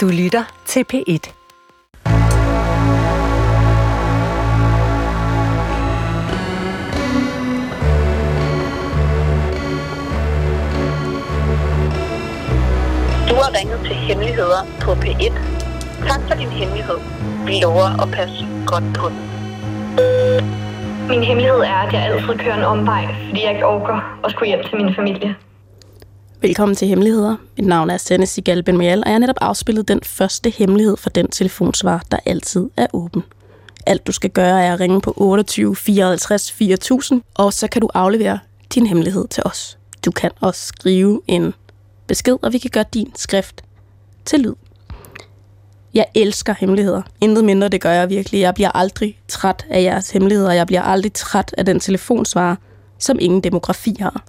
Du lytter til P1. Du har ringet til Hemmeligheder på P1. Tak for din hemmelighed. Vi lover at passe godt på den. Min hemmelighed er, at jeg altid kører en omvej, fordi jeg ikke orker at skulle hjem til min familie. Velkommen til Hemmeligheder. Mit navn er Sanne Sigal Benmial, og jeg har netop afspillet den første hemmelighed for den telefonsvar, der altid er åben. Alt du skal gøre er at ringe på 28 54 4000, og så kan du aflevere din hemmelighed til os. Du kan også skrive en besked, og vi kan gøre din skrift til lyd. Jeg elsker hemmeligheder. Intet mindre, det gør jeg virkelig. Jeg bliver aldrig træt af jeres hemmeligheder. Jeg bliver aldrig træt af den telefonsvar, som ingen demografi har.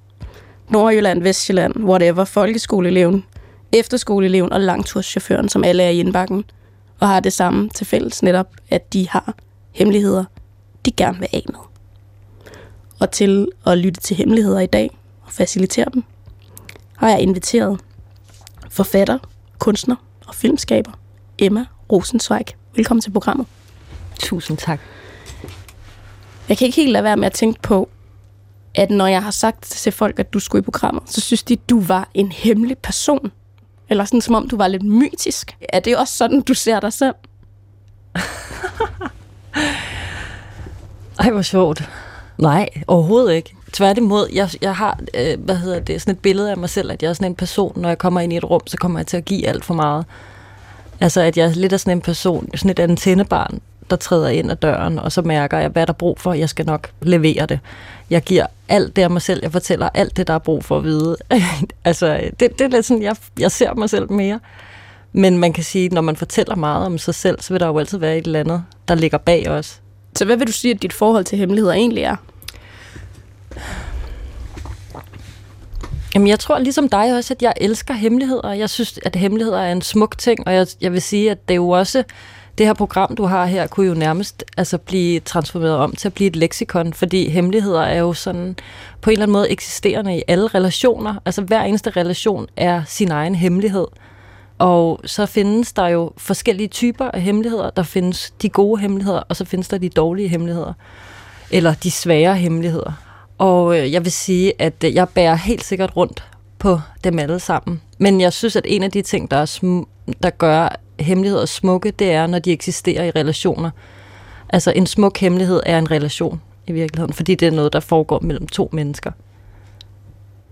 Nordjylland, Vestjylland, whatever, folkeskoleeleven, efterskoleeleven og langturschaufføren, som alle er i indbakken, og har det samme til fælles netop, at de har hemmeligheder, de gerne vil af med. Og til at lytte til hemmeligheder i dag og facilitere dem, har jeg inviteret forfatter, kunstner og filmskaber Emma Rosenzweig. Velkommen til programmet. Tusind tak. Jeg kan ikke helt lade være med at tænke på, at når jeg har sagt til folk, at du skulle i programmet, så synes de, at du var en hemmelig person. Eller sådan, som om du var lidt mytisk. Er det også sådan, du ser dig selv? Ej, hvor sjovt. Nej, overhovedet ikke. Tværtimod, jeg, jeg har øh, hvad hedder det, sådan et billede af mig selv, at jeg er sådan en person, når jeg kommer ind i et rum, så kommer jeg til at give alt for meget. Altså, at jeg er lidt af sådan en person, sådan et antennebarn, der træder ind ad døren, og så mærker jeg, hvad der er brug for. Jeg skal nok levere det. Jeg giver alt det af mig selv. Jeg fortæller alt det, der er brug for at vide. altså, det, det er lidt sådan, jeg, jeg ser mig selv mere. Men man kan sige, når man fortæller meget om sig selv, så vil der jo altid være et eller andet, der ligger bag os. Så hvad vil du sige, at dit forhold til hemmeligheder egentlig er? Jamen, jeg tror ligesom dig også, at jeg elsker hemmeligheder. Jeg synes, at hemmeligheder er en smuk ting, og jeg, jeg vil sige, at det er jo også det her program, du har her, kunne jo nærmest altså, blive transformeret om til at blive et leksikon, fordi hemmeligheder er jo sådan på en eller anden måde eksisterende i alle relationer. Altså hver eneste relation er sin egen hemmelighed. Og så findes der jo forskellige typer af hemmeligheder. Der findes de gode hemmeligheder, og så findes der de dårlige hemmeligheder. Eller de svære hemmeligheder. Og øh, jeg vil sige, at øh, jeg bærer helt sikkert rundt på dem alle sammen. Men jeg synes, at en af de ting, der, er sm- der gør hemmeligheder smukke, det er, når de eksisterer i relationer. Altså en smuk hemmelighed er en relation i virkeligheden, fordi det er noget, der foregår mellem to mennesker.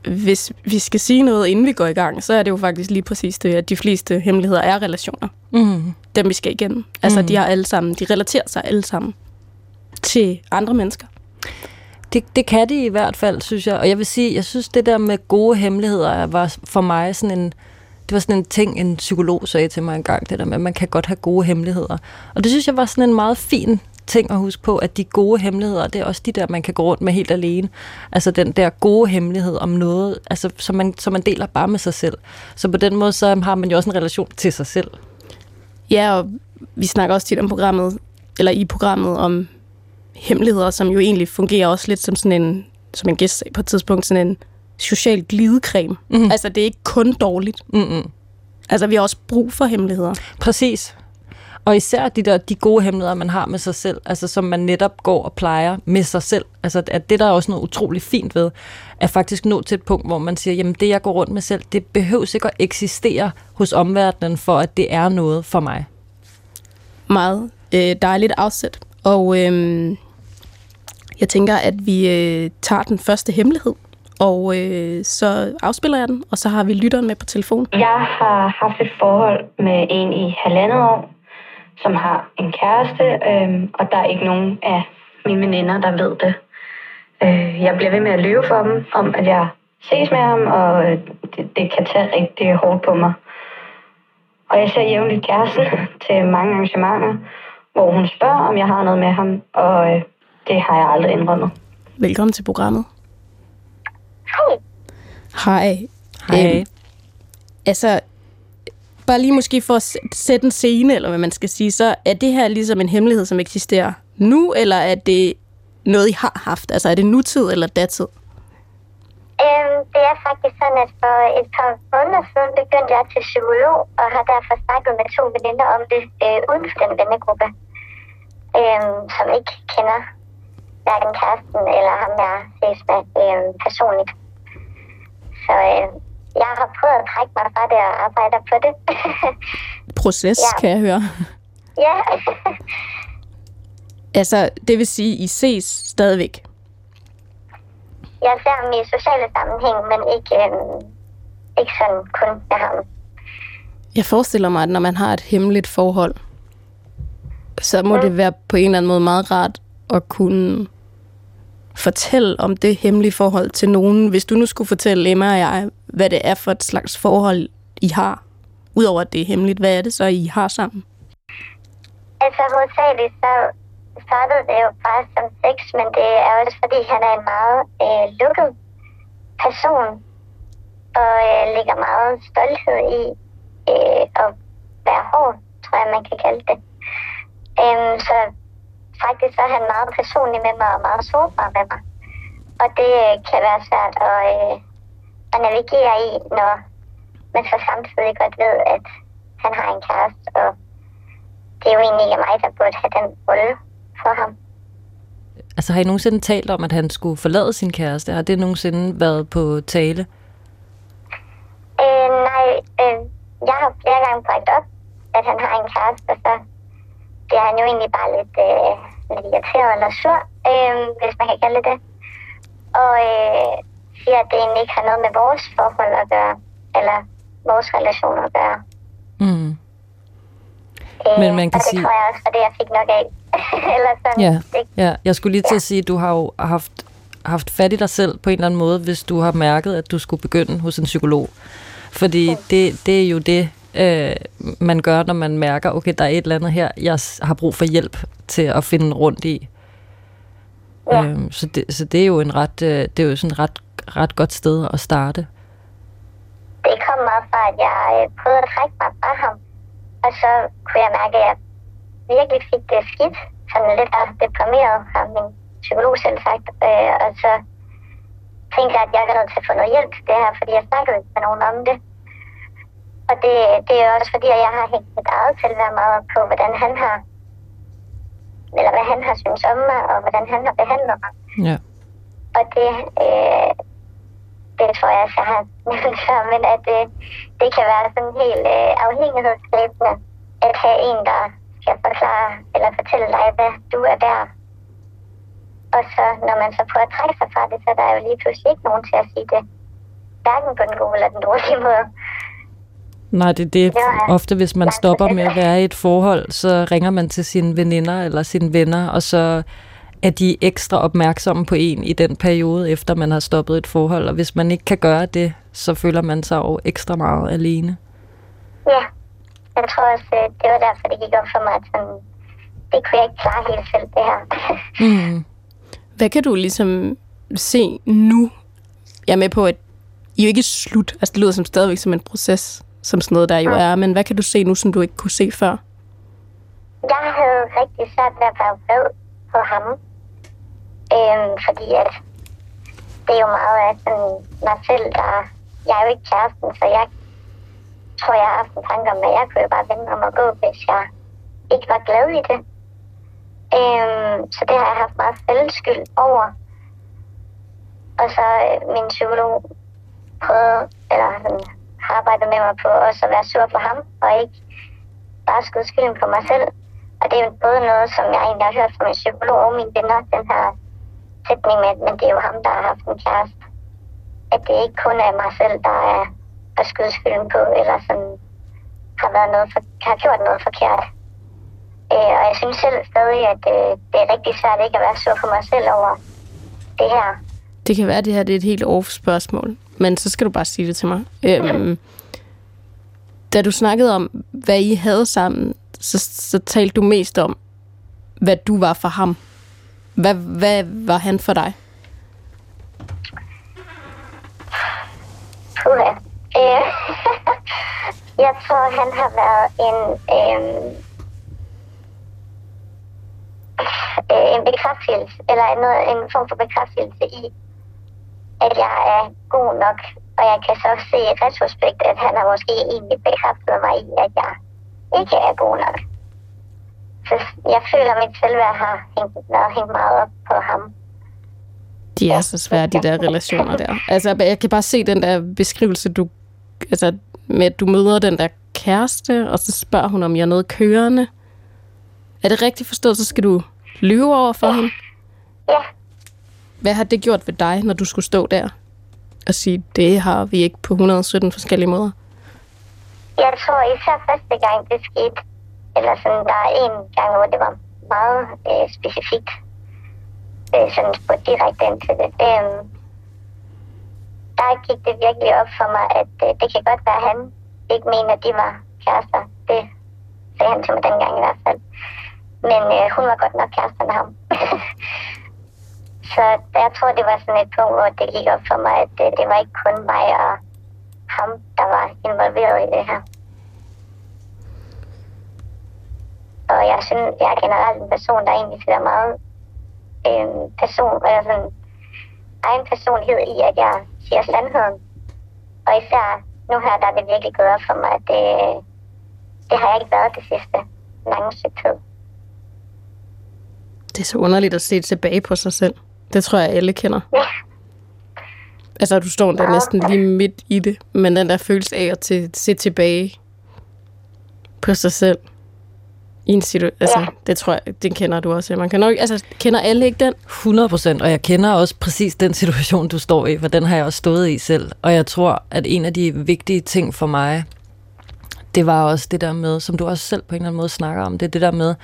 Hvis vi skal sige noget, inden vi går i gang, så er det jo faktisk lige præcis det, at de fleste hemmeligheder er relationer. Mm. Dem vi skal igennem. Altså Mhm. de har alle sammen, de relaterer sig alle sammen til andre mennesker. Det, det kan de i hvert fald, synes jeg. Og jeg vil sige, jeg synes, det der med gode hemmeligheder var for mig sådan en... Det var sådan en ting, en psykolog sagde til mig engang, det der med, at man kan godt have gode hemmeligheder. Og det synes jeg var sådan en meget fin ting at huske på, at de gode hemmeligheder, det er også de der, man kan gå rundt med helt alene. Altså den der gode hemmelighed om noget, altså, som, man, som man deler bare med sig selv. Så på den måde, så har man jo også en relation til sig selv. Ja, og vi snakker også tit om programmet, eller i programmet om hemmeligheder, som jo egentlig fungerer også lidt som sådan en, som en gæst på et tidspunkt, sådan en social glidecreme. Mhm. Altså, det er ikke kun dårligt. Mm-mm. Altså, vi har også brug for hemmeligheder. Præcis. Og især de der de gode hemmeligheder, man har med sig selv, altså som man netop går og plejer med sig selv. Altså at det der er også noget utroligt fint ved, er faktisk nå til et punkt, hvor man siger, jamen det jeg går rundt med selv, det behøver ikke at eksistere hos omverdenen, for at det er noget for mig. Meget øh, dejligt afsæt. Og øh, jeg tænker, at vi øh, tager den første hemmelighed, og øh, så afspiller jeg den, og så har vi lytteren med på telefon. Jeg har haft et forhold med en i halvandet år, som har en kæreste, øhm, og der er ikke nogen af mine veninder, der ved det. Øh, jeg bliver ved med at lyve for dem, om at jeg ses med ham, og øh, det, det kan tage rigtig hårdt på mig. Og jeg ser jævnligt kæresten til mange arrangementer, hvor hun spørger, om jeg har noget med ham, og øh, det har jeg aldrig indrømmet. Velkommen til programmet. Hej. Hej. Øhm, altså, bare lige måske for at sætte en scene, eller hvad man skal sige, så er det her ligesom en hemmelighed, som eksisterer nu, eller er det noget, I har haft? Altså, er det nutid eller datid? Øhm, det er faktisk sådan, at for et par måneder siden begyndte jeg til psykolog, og har derfor snakket med to veninder om det øh, uden for den vennegruppe, øh, som ikke kender hverken kæresten eller ham, jeg ses med øh, personligt. Så øh, jeg har prøvet at trække mig fra det og arbejde på det. Proces, ja. kan jeg høre. ja. altså, det vil sige, I ses stadigvæk? Jeg ser ham i sociale sammenhæng, men ikke, øh, ikke sådan kun med ham. Jeg forestiller mig, at når man har et hemmeligt forhold, så må mm. det være på en eller anden måde meget rart at kunne fortælle om det hemmelige forhold til nogen. Hvis du nu skulle fortælle Emma og jeg, hvad det er for et slags forhold, I har, udover at det er hemmeligt, hvad er det så, I har sammen? Altså hovedsageligt så startede det jo bare som sex, men det er også fordi, han er en meget øh, lukket person, og øh, ligger meget stolthed i øh, at være hård, tror jeg, man kan kalde det. Øhm, så faktisk så er han meget personlig med mig og meget sårbar med mig. Og det øh, kan være svært at, øh, at navigere i, når man så samtidig godt ved, at han har en kæreste, og det er jo egentlig ikke mig, der burde have den rolle for ham. Altså har I nogensinde talt om, at han skulle forlade sin kæreste? Har det nogensinde været på tale? Øh, nej, øh, jeg har flere gange bragt op, at han har en kæreste, og så bliver han jo egentlig bare lidt, øh, lidt irriteret eller sur, øh, hvis man kan kalde det det. Og øh, siger, at det egentlig ikke har noget med vores forhold at gøre, eller vores relation at gøre. Mm. Øh, Men man kan og det sige... tror jeg også, for det jeg fik nok af. eller sådan. Ja, ja, jeg skulle lige til at sige, at du har jo haft, haft fat i dig selv på en eller anden måde, hvis du har mærket, at du skulle begynde hos en psykolog. Fordi det, det er jo det, øh, man gør, når man mærker, okay, der er et eller andet her, jeg har brug for hjælp til at finde rundt i. Ja. Øhm, så, det, så det er jo en ret, øh, det er jo sådan et ret, ret godt sted at starte. Det kom meget fra, at jeg øh, prøvede at trække mig fra ham, og så kunne jeg mærke, at jeg virkelig fik det skidt, sådan lidt deprimeret, har min psykolog selv sagt. Øh, og så tænkte jeg, at jeg var nødt til at få noget hjælp til det her, fordi jeg snakkede ikke med nogen om det. Og det, det er også fordi, at jeg har hængt mit eget selvværd meget på, hvordan han har, eller hvad han har synes om mig, og hvordan han har behandlet mig. Ja. Og det, øh, det tror jeg, jeg har nævnt før, men at det, det kan være sådan helt øh, afhængighedsskabende at have en, der skal forklare eller fortælle dig, hvad du er værd. Og så, når man så prøver at trække sig fra det, så er der jo lige pludselig ikke nogen til at sige det. Hverken på den gode eller den dårlige måde. Nej, det, det er ofte, hvis man stopper med at være i et forhold, så ringer man til sine veninder eller sine venner, og så er de ekstra opmærksomme på en i den periode, efter man har stoppet et forhold. Og hvis man ikke kan gøre det, så føler man sig jo ekstra meget alene. Ja, jeg tror også, det var derfor, det gik op for mig, at sådan, det kunne jeg ikke klare helt selv, det her. mm. Hvad kan du ligesom se nu? Jeg er med på, at I jo ikke er slut. Altså, det lyder som stadigvæk som en proces, som sådan noget der jo er. Men hvad kan du se nu, som du ikke kunne se før? Jeg havde rigtig svært ved at være vred på ham. Øhm, fordi at det er jo meget af sådan mig selv, der... Jeg er jo ikke kæresten, så jeg tror, jeg har haft en tanke om, at jeg kunne jo bare vende om at gå, hvis jeg ikke var glad i det. Øhm, så det har jeg haft meget fællesskyld over. Og så øh, min psykolog prøvede, eller sådan, arbejdet med mig på også at være sur på ham, og ikke bare skyde skylden på mig selv. Og det er jo både noget, som jeg egentlig har hørt fra min psykolog og mine venner, den her sætning med, men det er jo ham, der har haft en kæreste. At det ikke kun er mig selv, der er at skyde skylden på, eller sådan har, været noget for, har gjort noget forkert. Øh, og jeg synes selv stadig, at øh, det er rigtig svært ikke at være sur på mig selv over det her. Det kan være, at det her det er et helt off spørgsmål, men så skal du bare sige det til mig. Øhm, da du snakkede om, hvad I havde sammen, så, så talte du mest om, hvad du var for ham. Hvad, hvad var han for dig? Puha. Øh, jeg tror, han har været en, øh, en bekræftelse, eller noget, en form for bekræftelse i, at jeg er god nok Og jeg kan så se i retrospekt, at han har måske egentlig bekræftet mig i, at jeg ikke er god nok. Så jeg føler, at mit selvværd har hængt, hængt meget op på ham. De er så svære, de der relationer der. Altså, jeg kan bare se den der beskrivelse, du, altså, med at du møder den der kæreste, og så spørger hun, om jeg er noget kørende. Er det rigtigt forstået, så skal du lyve over for ja. hende? Ja. Hvad har det gjort ved dig, når du skulle stå der og sige, det har vi ikke på 117 forskellige måder? Jeg tror især første gang, det skete, eller sådan, der er en gang, hvor det var meget øh, specifikt, øh, sådan på direkte ind til det. Øh, der gik det virkelig op for mig, at øh, det kan godt være, at han ikke mener, at de var kærester. Det sagde han til mig dengang i hvert fald. Men øh, hun var godt nok kærester med ham. Så jeg tror, det var sådan et punkt, hvor det gik op for mig, at det, det var ikke kun mig og ham, der var involveret i det her. Og jeg synes, jeg er generelt en person, der egentlig sætter meget øh, person, eller sådan, egen personlighed i, at jeg siger sandheden. Og især nu her, der er det virkelig gået op for mig, at det, det har jeg ikke været det sidste lange tid. Det er så underligt at se tilbage på sig selv. Det tror jeg, alle kender. Ja. Altså, du står der Ja. næsten lige midt i det, men den der følelse af at se tilbage på sig selv i en situation, altså, Ja. det tror jeg, den kender du også. Man kan nok, altså, kender alle ikke den? 100 procent, og jeg kender også præcis den situation, du står i, for den har jeg også stået i selv. Og jeg tror, at en af de vigtige ting for mig, det var også det der med, som du også selv på en eller anden måde snakker om, det er det der med,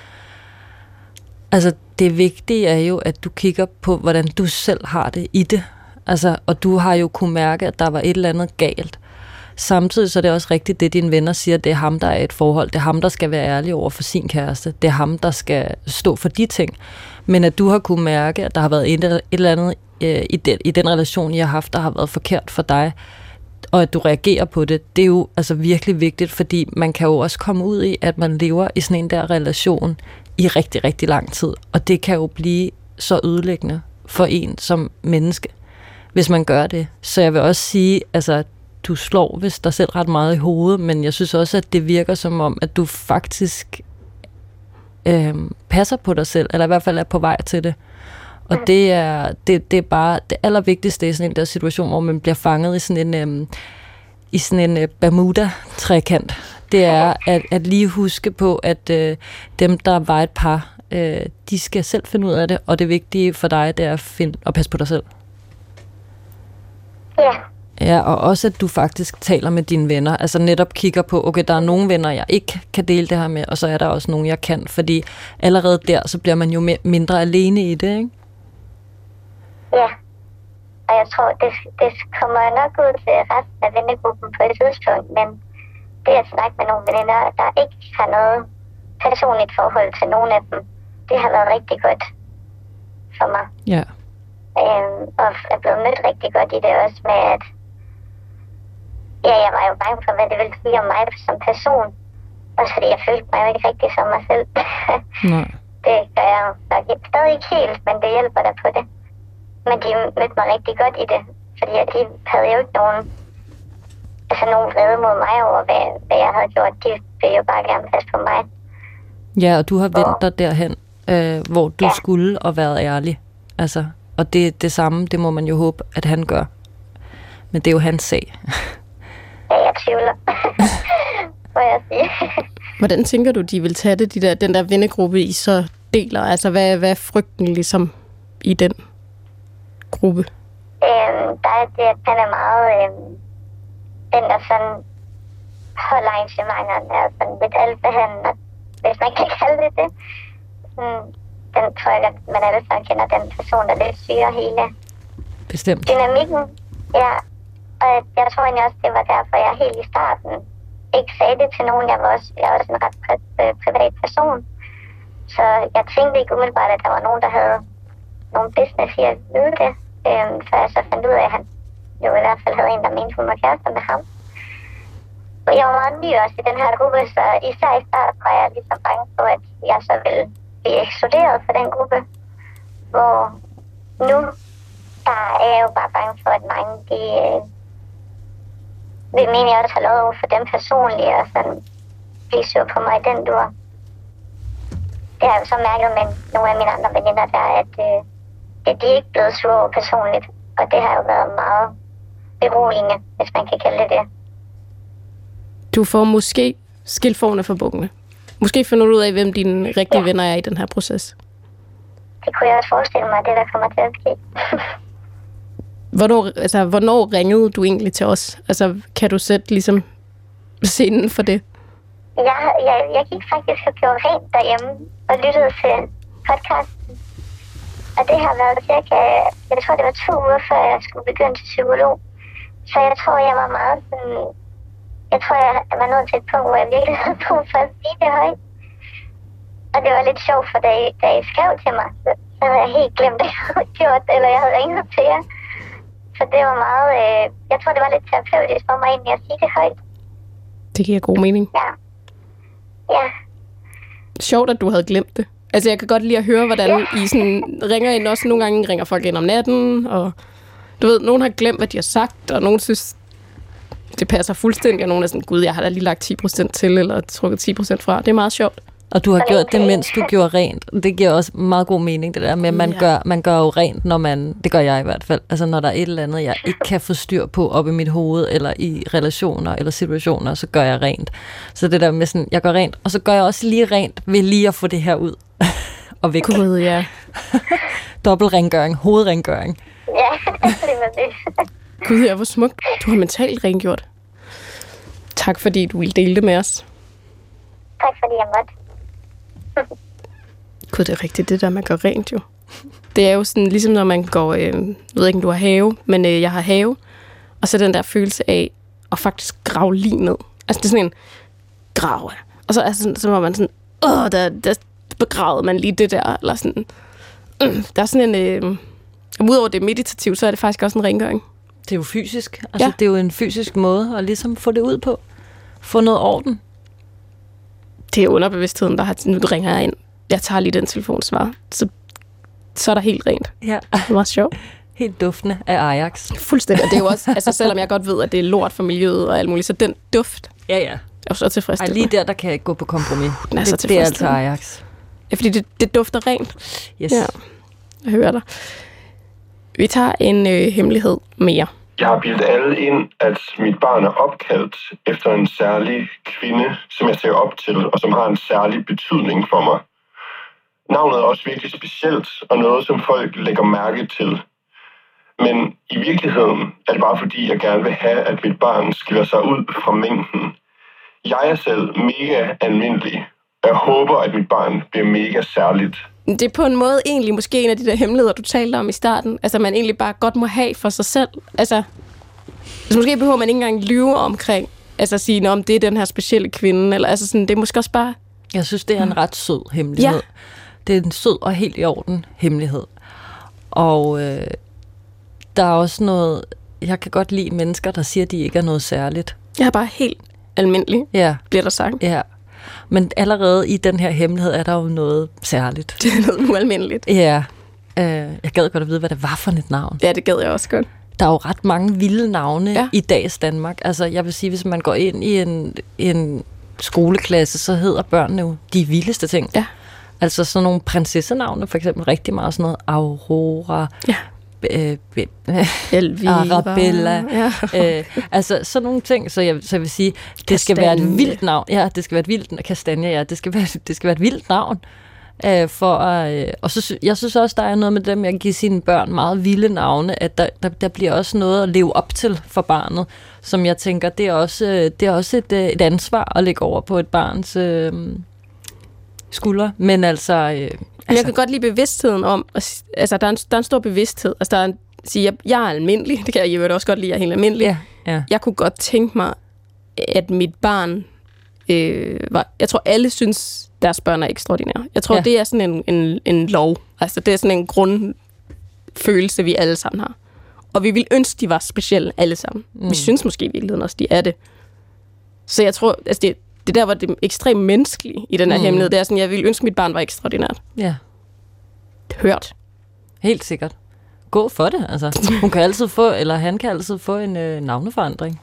altså det vigtige er jo, at du kigger på, hvordan du selv har det i det. Altså, og du har jo kunne mærke, at der var et eller andet galt. Samtidig så er det også rigtigt, det dine venner siger, det er ham, der er et forhold. Det er ham, der skal være ærlig over for sin kæreste. Det er ham, der skal stå for de ting. Men at du har kunne mærke, at der har været et, et eller andet øh, i, den, i den relation, I har haft, der har været forkert for dig, og at du reagerer på det, det er jo altså virkelig vigtigt, fordi man kan jo også komme ud i, at man lever i sådan en der relation i rigtig, rigtig lang tid. Og det kan jo blive så ødelæggende for en som menneske, hvis man gør det. Så jeg vil også sige, altså, du slår hvis dig selv ret meget i hovedet, men jeg synes også, at det virker som om, at du faktisk øh, passer på dig selv, eller i hvert fald er på vej til det. Og det er, det, det er bare det allervigtigste i sådan en der situation, hvor man bliver fanget i sådan en, øh, i sådan en øh, Bermuda-trekant. Det er at, at lige huske på, at øh, dem, der var et par, øh, de skal selv finde ud af det, og det vigtige for dig, det er at, finde, at passe på dig selv. Ja, Ja, og også at du faktisk taler med dine venner. Altså netop kigger på, okay, der er nogle venner, jeg ikke kan dele det her med, og så er der også nogle, jeg kan. Fordi allerede der, så bliver man jo mindre alene i det, ikke? ja. Og jeg tror, det, det kommer nok ud til resten af vennegruppen på et tidspunkt, men det at snakke med nogle veninder, der ikke har noget personligt forhold til nogen af dem, det har været rigtig godt for mig. Ja. Øhm, og er blevet mødt rigtig godt i det også med, at ja, jeg var jo bange for, hvad det ville sige om mig som person. Også fordi jeg følte mig jo ikke rigtig som mig selv. Nej. det gør jeg nok stadig ikke helt, men det hjælper der på det. Men de mødte mig rigtig godt i det, fordi de havde jo ikke nogen, altså nogen vrede mod mig over, hvad, hvad jeg havde gjort. De ville jo bare gerne passe på mig. Ja, og du har vendt dig derhen, øh, hvor du Ja. skulle og været ærlig. Altså, og det det samme, det må man jo håbe, at han gør. Men det er jo hans sag. Ja, jeg tvivler. Må jeg sige. Hvordan tænker du, de vil tage det, de der, den der vennegruppe, I så deler? Altså, hvad, hvad er frygten ligesom i den gruppe? Øhm, der er det, at han er meget øhm, der sådan holder arrangementerne og sådan lidt alfahanden, og hvis man kan kalde det det. Mm, den tror jeg, at man alle sammen kender den person, der lidt styrer hele Bestemt. dynamikken. Ja, og jeg tror egentlig også, det var derfor, jeg helt i starten ikke sagde det til nogen. Jeg var også, jeg er også en ret pri- øh, privat person. Så jeg tænkte ikke umiddelbart, at der var nogen, der havde nogen business i at vide det. Øhm, så jeg så fandt ud af, at han det var i hvert fald havde en, der mente, hun var kærester med ham. Og jeg var meget ny også i den her gruppe, så især i starten var jeg ligesom bange for, at jeg så ville blive ekskluderet fra den gruppe. Hvor nu, der er jeg jo bare bange for, at mange de, øh, vil mene, jeg også har lov over for dem personligt, og sådan blive sur på mig i den dur. Det har jeg så mærket med nogle af mine andre veninder der, at øh, det, de er ikke blevet sur personligt. Og det har jo været meget beroligende, hvis man kan kalde det det. Du får måske skilt forne for bukkene. Måske finder du ud af, hvem dine rigtige ja. venner er i den her proces. Det kunne jeg også forestille mig, det der kommer til at ske. Hvornår, altså, hvornår ringede du egentlig til os? Altså, kan du sætte ligesom scenen for det? jeg, jeg, jeg gik faktisk og gjorde rent derhjemme og lyttede til podcasten. Og det har været cirka, jeg tror det var to uger før jeg skulle begynde til psykolog. Så jeg tror, jeg var meget sådan, jeg tror, jeg var nået til et punkt, hvor jeg virkelig havde brug for at sige det højt. Og det var lidt sjovt, for da I, da I skrev til mig, så, så havde jeg helt glemt, at jeg havde gjort det, eller jeg havde ringet til jer. Så det var meget, øh, jeg tror, det var lidt terapeutisk for mig egentlig at sige det højt. Det giver god mening. Ja. Ja. Sjovt, at du havde glemt det. Altså, jeg kan godt lide at høre, hvordan ja. I sådan ringer ind også. Nogle gange ringer folk ind om natten, og du ved, nogen har glemt, hvad de har sagt, og nogen synes, det passer fuldstændig, og nogen er sådan, gud, jeg har da lige lagt 10% til, eller trukket 10% fra. Det er meget sjovt. Og du har gjort det, mens du gjorde rent. Det giver også meget god mening, det der med, at man, ja. gør, man gør jo rent, når man, det gør jeg i hvert fald, altså når der er et eller andet, jeg ikke kan få styr på op i mit hoved, eller i relationer eller situationer, så gør jeg rent. Så det der med sådan, jeg gør rent, og så gør jeg også lige rent ved lige at få det her ud. og væk. Gud, ja. Dobbeltrengøring, hovedrengøring. Ja, det var det. Gud, ja, hvor smukt. Du har mentalt rengjort. Tak, fordi du ville dele det med os. Tak fordi jeg måtte. Gud, det er rigtigt, det der, man gør rent jo. Det er jo sådan, ligesom når man går, øh, jeg ved ikke, om du har have, men øh, jeg har have, og så den der følelse af at faktisk grave lige ned. Altså, det er sådan en grave. Og så, er sådan, så var man sådan, åh, der, der begravede man lige det der, eller sådan. Øh, der er sådan en, øh, udover det meditativt, så er det faktisk også en rengøring. Det er jo fysisk. Altså, ja. det er jo en fysisk måde at ligesom få det ud på. Få noget orden. Det er underbevidstheden, der har, nu ringer jeg ind. Jeg tager lige den telefonsvar. Så, så er der helt rent. Ja. Det er meget sjovt. Helt duftende af Ajax. Fuldstændig. Og det er jo også, altså selvom jeg godt ved, at det er lort for miljøet og alt muligt, så den duft Ja, ja. er så tilfredsstillende. Ej, lige der, der kan jeg ikke gå på kompromis. Den er så det, det er altså. Ajax. Ja, fordi det, det dufter rent. Yes. Ja, jeg hører dig. Vi tager en øh, hemmelighed mere. Jeg har bildet alle ind, at mit barn er opkaldt efter en særlig kvinde, som jeg ser op til, og som har en særlig betydning for mig. Navnet er også virkelig specielt, og noget, som folk lægger mærke til. Men i virkeligheden er det bare fordi, jeg gerne vil have, at mit barn skiller sig ud fra mængden. Jeg er selv mega almindelig, og jeg håber, at mit barn bliver mega særligt. Det er på en måde egentlig måske en af de der hemmeligheder, du talte om i starten. Altså, man egentlig bare godt må have for sig selv. Altså, altså måske behøver man ikke engang lyve omkring, altså at sige, om det er den her specielle kvinde, eller altså sådan, det er måske også bare, Jeg synes, det er en ret sød hemmelighed. Ja. Det er en sød og helt i orden hemmelighed. Og øh, der er også noget... Jeg kan godt lide mennesker, der siger, at de ikke er noget særligt. jeg er bare helt almindelig, Ja, bliver der sagt. ja. Men allerede i den her hemmelighed er der jo noget særligt. Det er noget ualmindeligt. Ja. Øh, jeg gad godt at vide, hvad det var for et navn. Ja, det gad jeg også godt. Der er jo ret mange vilde navne Ja. i dags Danmark. Altså, jeg vil sige, hvis man går ind i en, en skoleklasse, så hedder børnene jo de vildeste ting. Ja. Altså sådan nogle prinsessenavne, for eksempel rigtig meget sådan noget Aurora, Ja. Øh, be- Elvira. Arabella. Ja. øh, altså sådan nogle ting, så jeg, så jeg vil sige, det skal være et Kastanje. vildt navn. Ja, det skal være et vildt kastanje, ja, det skal være, det skal være et vildt navn. Øh, for at, øh, og så, jeg synes også, der er noget med det med at give sine børn meget vilde navne, at der, der, der bliver også noget at leve op til for barnet, som jeg tænker, det er også, øh, det er også et, øh, et ansvar at lægge over på et barns øh, skulder. Men altså... Øh, Men jeg altså kan godt lide bevidstheden om, at altså der er en, der er en stor bevidsthed. Altså der er en, sige, jeg, jeg er almindelig, det kan jeg, vil også godt lide, jeg er helt almindelig. ja, ja. Jeg kunne godt tænke mig, at mit barn øh, var, jeg tror alle synes, deres børn er ekstraordinære. Jeg tror. Ja. det er sådan en, en, en lov. Altså det er sådan en grundfølelse, vi alle sammen har. Og vi vil ønske, de var specielle alle sammen. Mm. Vi synes måske i virkeligheden også, de er det. Så jeg tror, altså det, det der var det ekstremt menneskelige i den her mm. Mm. hemmelighed. Det er sådan, jeg ville ønske, mit barn var ekstraordinært. ja. Hørt. Helt sikkert. Gå for det, altså. Hun kan altid få, eller han kan altid få en øh, navneforandring.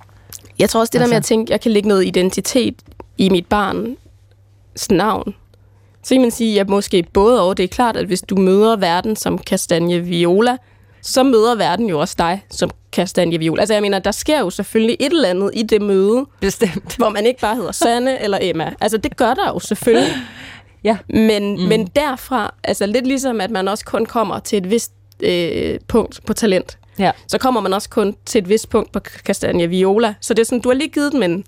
Jeg tror også, det altså. der med Altså- at tænke, jeg kan lægge noget identitet i mit barns navn. Så kan man sige, at måske både og, det er klart, at hvis du møder verden som Kastanje Viola, så møder verden jo også dig som Kastanje Viola. Altså jeg mener, der sker jo selvfølgelig et eller andet i det møde, Bestemt. hvor man ikke bare hedder Sanne eller Emma. Altså det gør der jo selvfølgelig. Ja. Men, mm. men derfra, altså lidt ligesom at man også kun kommer til et vist øh, punkt på talent, Ja. så kommer man også kun til et vist punkt på Kastanje Viola. Så det er sådan, du har lige givet dem en,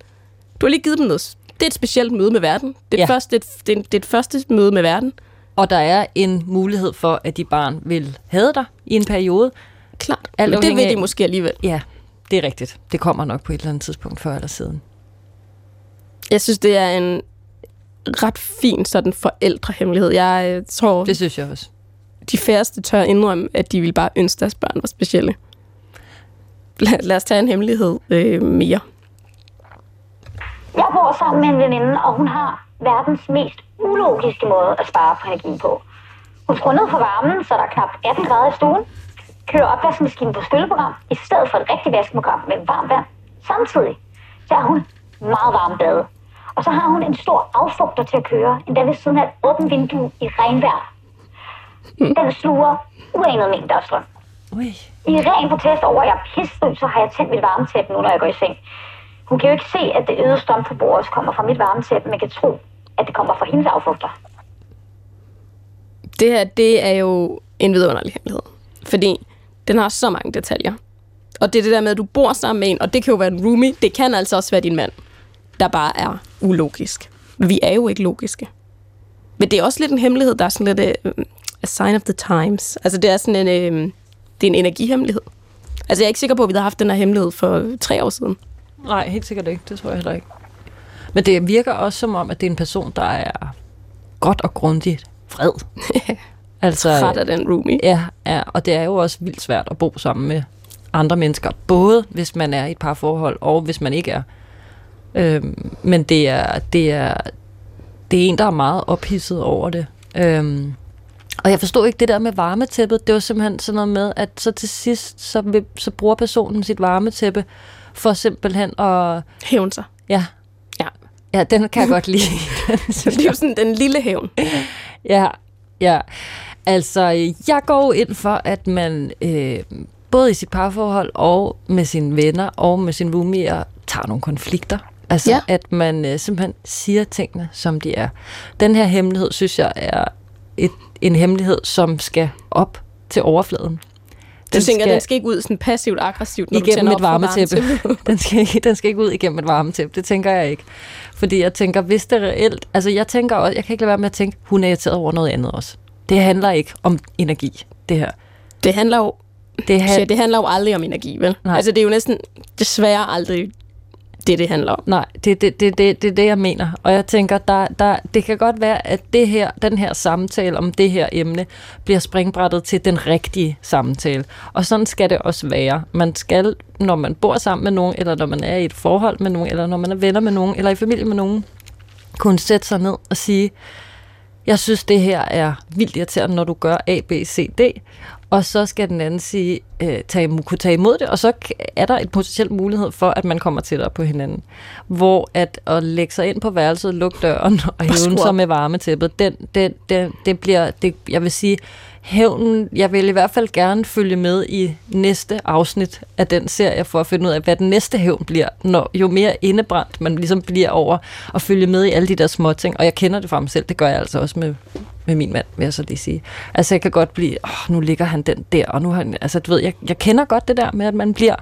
du har lige givet dem noget. Det er et specielt møde med verden. Det er, Ja. ja. først, det, et- det, det er et første møde med verden. Og der er en mulighed for, at de barn vil have dig i en periode. Klart. Alt Men det vil de måske alligevel. Ja, det er rigtigt. Det kommer nok på et eller andet tidspunkt før eller siden. Jeg synes, det er en ret fin sådan forældrehemmelighed. Jeg øh, tror, Det synes jeg også. de færreste tør indrømme, at de vil bare ønske, deres børn var specielle. Lad, lad os tage en hemmelighed øh, mere. Jeg bor sammen med en veninde, og hun har verdens mest ulogiske måde at spare på energi på. Hun skruer ned for varmen, så der er knap 18 grader i stuen, kører opvaskemaskinen på stølleprogram, i stedet for et rigtigt vaskeprogram med varmt vand. Samtidig så er hun meget varm bade. Og så har hun en stor affugter til at køre, endda ved siden af et åbent vindue i regnvejr. Den sluger uanede mængder af strøm. Ui. I ren protest over, at jeg er pissefri, så har jeg tændt mit varmetæppe nu, når jeg går i seng. Hun kan jo ikke se, at det øgede strømforbrug også kommer fra mit varmetæppe, men kan tro, at det kommer fra hendes affugter. Det her, det er jo en vidunderlig hemmelighed. Fordi den har så mange detaljer. Og det er det der med, at du bor sammen med en, og det kan jo være en roomie, det kan altså også være din mand, der bare er ulogisk. Vi er jo ikke logiske. Men det er også lidt en hemmelighed, der er sådan lidt uh, a sign of the times. Altså det er sådan en, uh, det er en energihemmelighed. Altså jeg er ikke sikker på, at vi havde haft den her hemmelighed for tre år siden. Nej, helt sikkert ikke. Det tror jeg heller ikke. Men det virker også som om, at det er en person, der er godt og grundigt vred. altså, Ret af den roomie. Ja, ja, og det er jo også vildt svært at bo sammen med andre mennesker. Både hvis man er i et parforhold, og hvis man ikke er. Øhm, men det er, det, er, det er en, der er meget ophidset over det. Øhm, og jeg forstod ikke det der med varmetæppet. Det var simpelthen sådan noget med, at så til sidst, så, vil, så bruger personen sit varmetæppe for simpelthen at... Hævn sig. Ja, Ja. den kan jeg godt lide. Det er jo sådan den lille hævn. Ja, ja. Altså, jeg går ind for, at man øh, både i sit parforhold og med sine venner og med sine roomier tager nogle konflikter. Altså, Ja. at man øh, simpelthen siger tingene, som de er. Den her hemmelighed, synes jeg, er et, en hemmelighed, som skal op til overfladen. Du tænker, den skal ikke ud sådan passivt aggressivt, når du igennem tænder et varmetæppe. varmetæppet. den, skal ikke, den skal ikke ud igennem et varmetæppe, det tænker jeg ikke. Fordi jeg tænker, hvis det er reelt... Altså jeg tænker også, jeg kan ikke lade være med at tænke, hun er irriteret over noget andet også. Det handler ikke om energi, det her. Det handler jo Det, Ha- det handler jo aldrig om energi, vel? Nej. Altså, det er jo næsten desværre aldrig det, det handler om. Nej, det er det, det, det, det, det, jeg mener. Og jeg tænker, der, der, det kan godt være, at det her, den her samtale om det her emne bliver springbrættet til den rigtige samtale. Og sådan skal det også være. Man skal, når man bor sammen med nogen, eller når man er i et forhold med nogen, eller når man er venner med nogen, eller i familie med nogen, kunne sætte sig ned og sige, jeg synes, det her er vildt irriterende, når du gør A, B, C, D. Og så skal den anden sige, øh, tage, kunne tage imod det, og så er der et potentielt mulighed for, at man kommer tættere på hinanden. Hvor at, at lægge sig ind på værelset, lukke døren og skru sig med varmetæppet, den, den, den, det bliver, det, jeg vil sige, hævnen, jeg vil i hvert fald gerne følge med i næste afsnit af den serie, for at finde ud af, hvad den næste hævn bliver, når jo mere indebrændt man ligesom bliver over at følge med i alle de der små ting. Og jeg kender det fra mig selv, det gør jeg altså også med, med min mand, vil jeg så lige sige. Altså jeg kan godt blive, åh, nu ligger han den der, og nu har han, altså du ved, jeg, jeg kender godt det der med, at man bliver,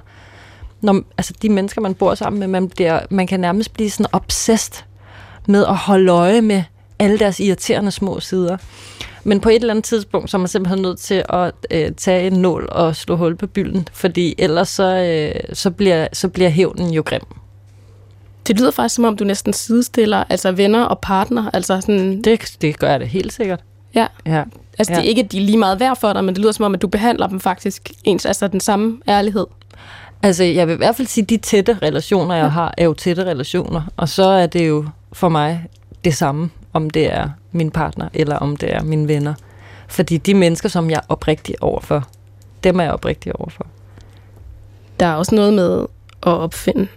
når, altså de mennesker, man bor sammen med, man, bliver, man kan nærmest blive sådan obsessed med at holde øje med alle deres irriterende små sider. Men på et eller andet tidspunkt, så er man simpelthen nødt til at øh, tage en nål og slå hul på bylden, fordi ellers så, øh, så, bliver, så bliver hævnen jo grim. Det lyder faktisk, som om du næsten sidestiller altså venner og partner. Altså sådan, Det, det gør jeg det helt sikkert. ja. Ja. Altså, ja. det er ikke, at de er lige meget værd for dig, men det lyder som om, at du behandler dem faktisk ens, altså den samme ærlighed. Altså, jeg vil i hvert fald sige, at de tætte relationer, jeg har, er jo tætte relationer. Og så er det jo for mig det samme, om det er min partner, eller om det er mine venner. Fordi de mennesker, som jeg er oprigtig overfor, dem er jeg oprigtig overfor. Der er også noget med at opfinde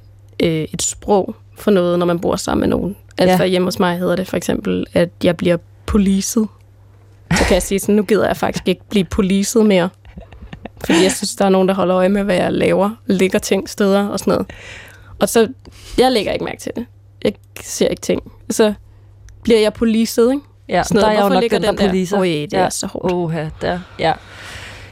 øh, et sprog for noget, når man bor sammen med nogen. Altså Ja. hjemme hos mig hedder det for eksempel, at jeg bliver policet. Så kan jeg sige sådan, nu gider jeg faktisk ikke blive policet mere. Fordi jeg synes, der er nogen, der holder øje med, hvad jeg laver. Lægger ting steder og sådan noget. Og så, jeg lægger ikke mærke til det. Jeg ser ikke ting. Så bliver jeg policet, ikke? Ja, Sådan noget. der er jeg jo nok den, der poliser. Oj, det er så hårdt. Oha, der, ja.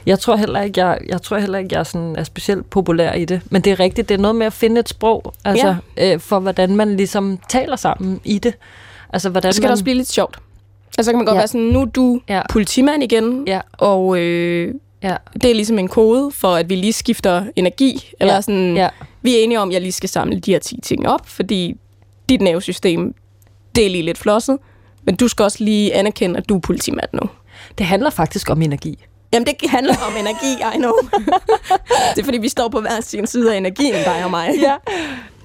Jeg tror heller ikke, jeg, jeg, tror heller ikke, jeg er, sådan, er specielt populær i det. Men det er rigtigt, det er noget med at finde et sprog, altså, ja. øh, for hvordan man ligesom taler sammen i det. Altså, hvordan Så skal man, det også blive lidt sjovt. Altså, så kan man godt Ja. ja. være sådan, nu er du Ja. ja. politimand igen, Ja. og øh, Ja, det er ligesom en kode for, at vi lige skifter energi. Eller Ja. sådan, ja, vi er enige om, at jeg lige skal samle de her 10 ting op, fordi dit nervesystem, det er lige lidt flosset. Men du skal også lige anerkende, at du er politimand nu. det handler faktisk om energi. Jamen, det handler om energi, I know. det er fordi, vi står på hver sin side af energien, dig og mig. Ja.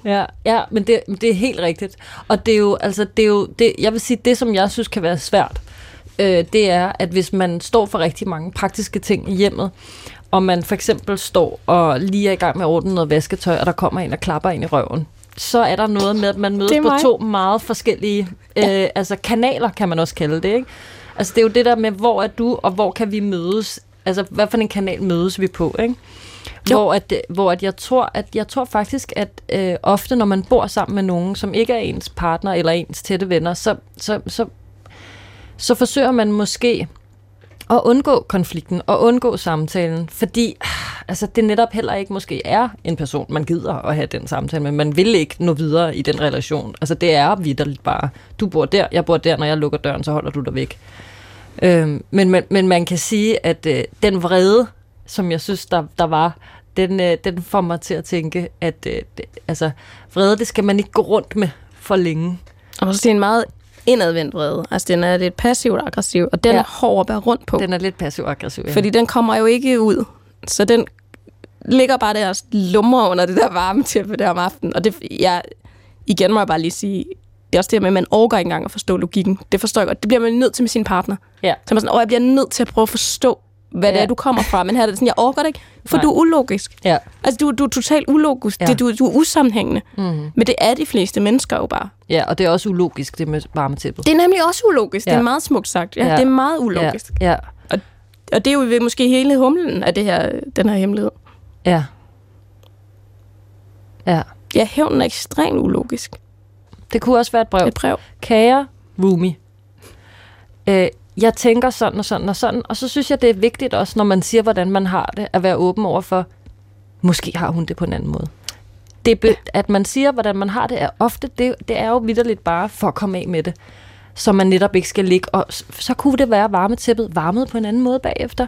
Ja, ja men det, det er helt rigtigt. Og det er jo, altså, det er jo, det, jeg vil sige, det som jeg synes kan være svært, øh, det er, at hvis man står for rigtig mange praktiske ting i hjemmet, og man for eksempel står og lige er i gang med at ordne noget vasketøj, og der kommer en og klapper ind i røven, så er der noget med, at man mødes på to meget forskellige øh, altså kanaler, kan man også kalde det. Ikke? Altså det er jo det der med, hvor er du, og hvor kan vi mødes? Altså, hvad for en kanal mødes vi på, ikke? Hvor, at, hvor at jeg tror, at jeg tror faktisk, at øh, ofte, når man bor sammen med nogen, som ikke er ens partner eller ens tætte venner, så, så, så, så forsøger man måske at undgå konflikten og undgå samtalen, fordi altså, det netop heller ikke måske er en person, man gider at have den samtale med. Man vil ikke nå videre i den relation. Altså det er vidderligt bare, du bor der, jeg bor der, når jeg lukker døren, så holder du dig væk. Øhm, men, men, men man kan sige, at øh, den vrede, som jeg synes, der, der var, den, øh, den får mig til at tænke, at øh, det, altså, vrede, det skal man ikke gå rundt med for længe. Og så er det en meget indadvendt vrede. Altså, den er lidt passivt aggressiv, og den Ja. er hård at bære rundt på. Den er lidt passiv-aggressiv. Ja. Fordi den kommer jo ikke ud. Så den ligger bare der og lumrer under det der varme tæppe der om aftenen. Og det, jeg, igen må jeg bare lige sige, det er også det her med, at man overgår ikke engang at forstå logikken. Det forstår jeg godt. Det bliver man nødt til med sin partner. Ja. Så man sådan, åh, jeg bliver nødt til at prøve at forstå, hvad ja. det er, du kommer fra. Men her er det sådan, jeg overgår det ikke, for Nej. du er ulogisk. Ja. Altså, du, du er totalt ulogisk. Ja. Det, du, du er usammenhængende. Mm-hmm. Men det er de fleste mennesker jo bare. ja, og det er også ulogisk, det med varmetæppet. Det er nemlig også ulogisk. Ja. Det er meget smukt sagt. Ja, Ja. ja. Det er meget ulogisk. Ja, ja, Og det er jo ved måske hele humlen af det her, den her hemmelighed. ja. Ja. Ja, hævnen er ekstremt ulogisk. Det kunne også være et brev. Et brev. Kære Rumi, øh, jeg tænker sådan og sådan og sådan, og så synes jeg, det er vigtigt også, når man siger, hvordan man har det, at være åben over for, måske har hun det på en anden måde. Det, be- at man siger, hvordan man har det, er ofte, det, det er jo vidderligt bare for at komme af med det. Så man netop ikke skal ligge, og så kunne det være varmetæppet varmet på en anden måde bagefter.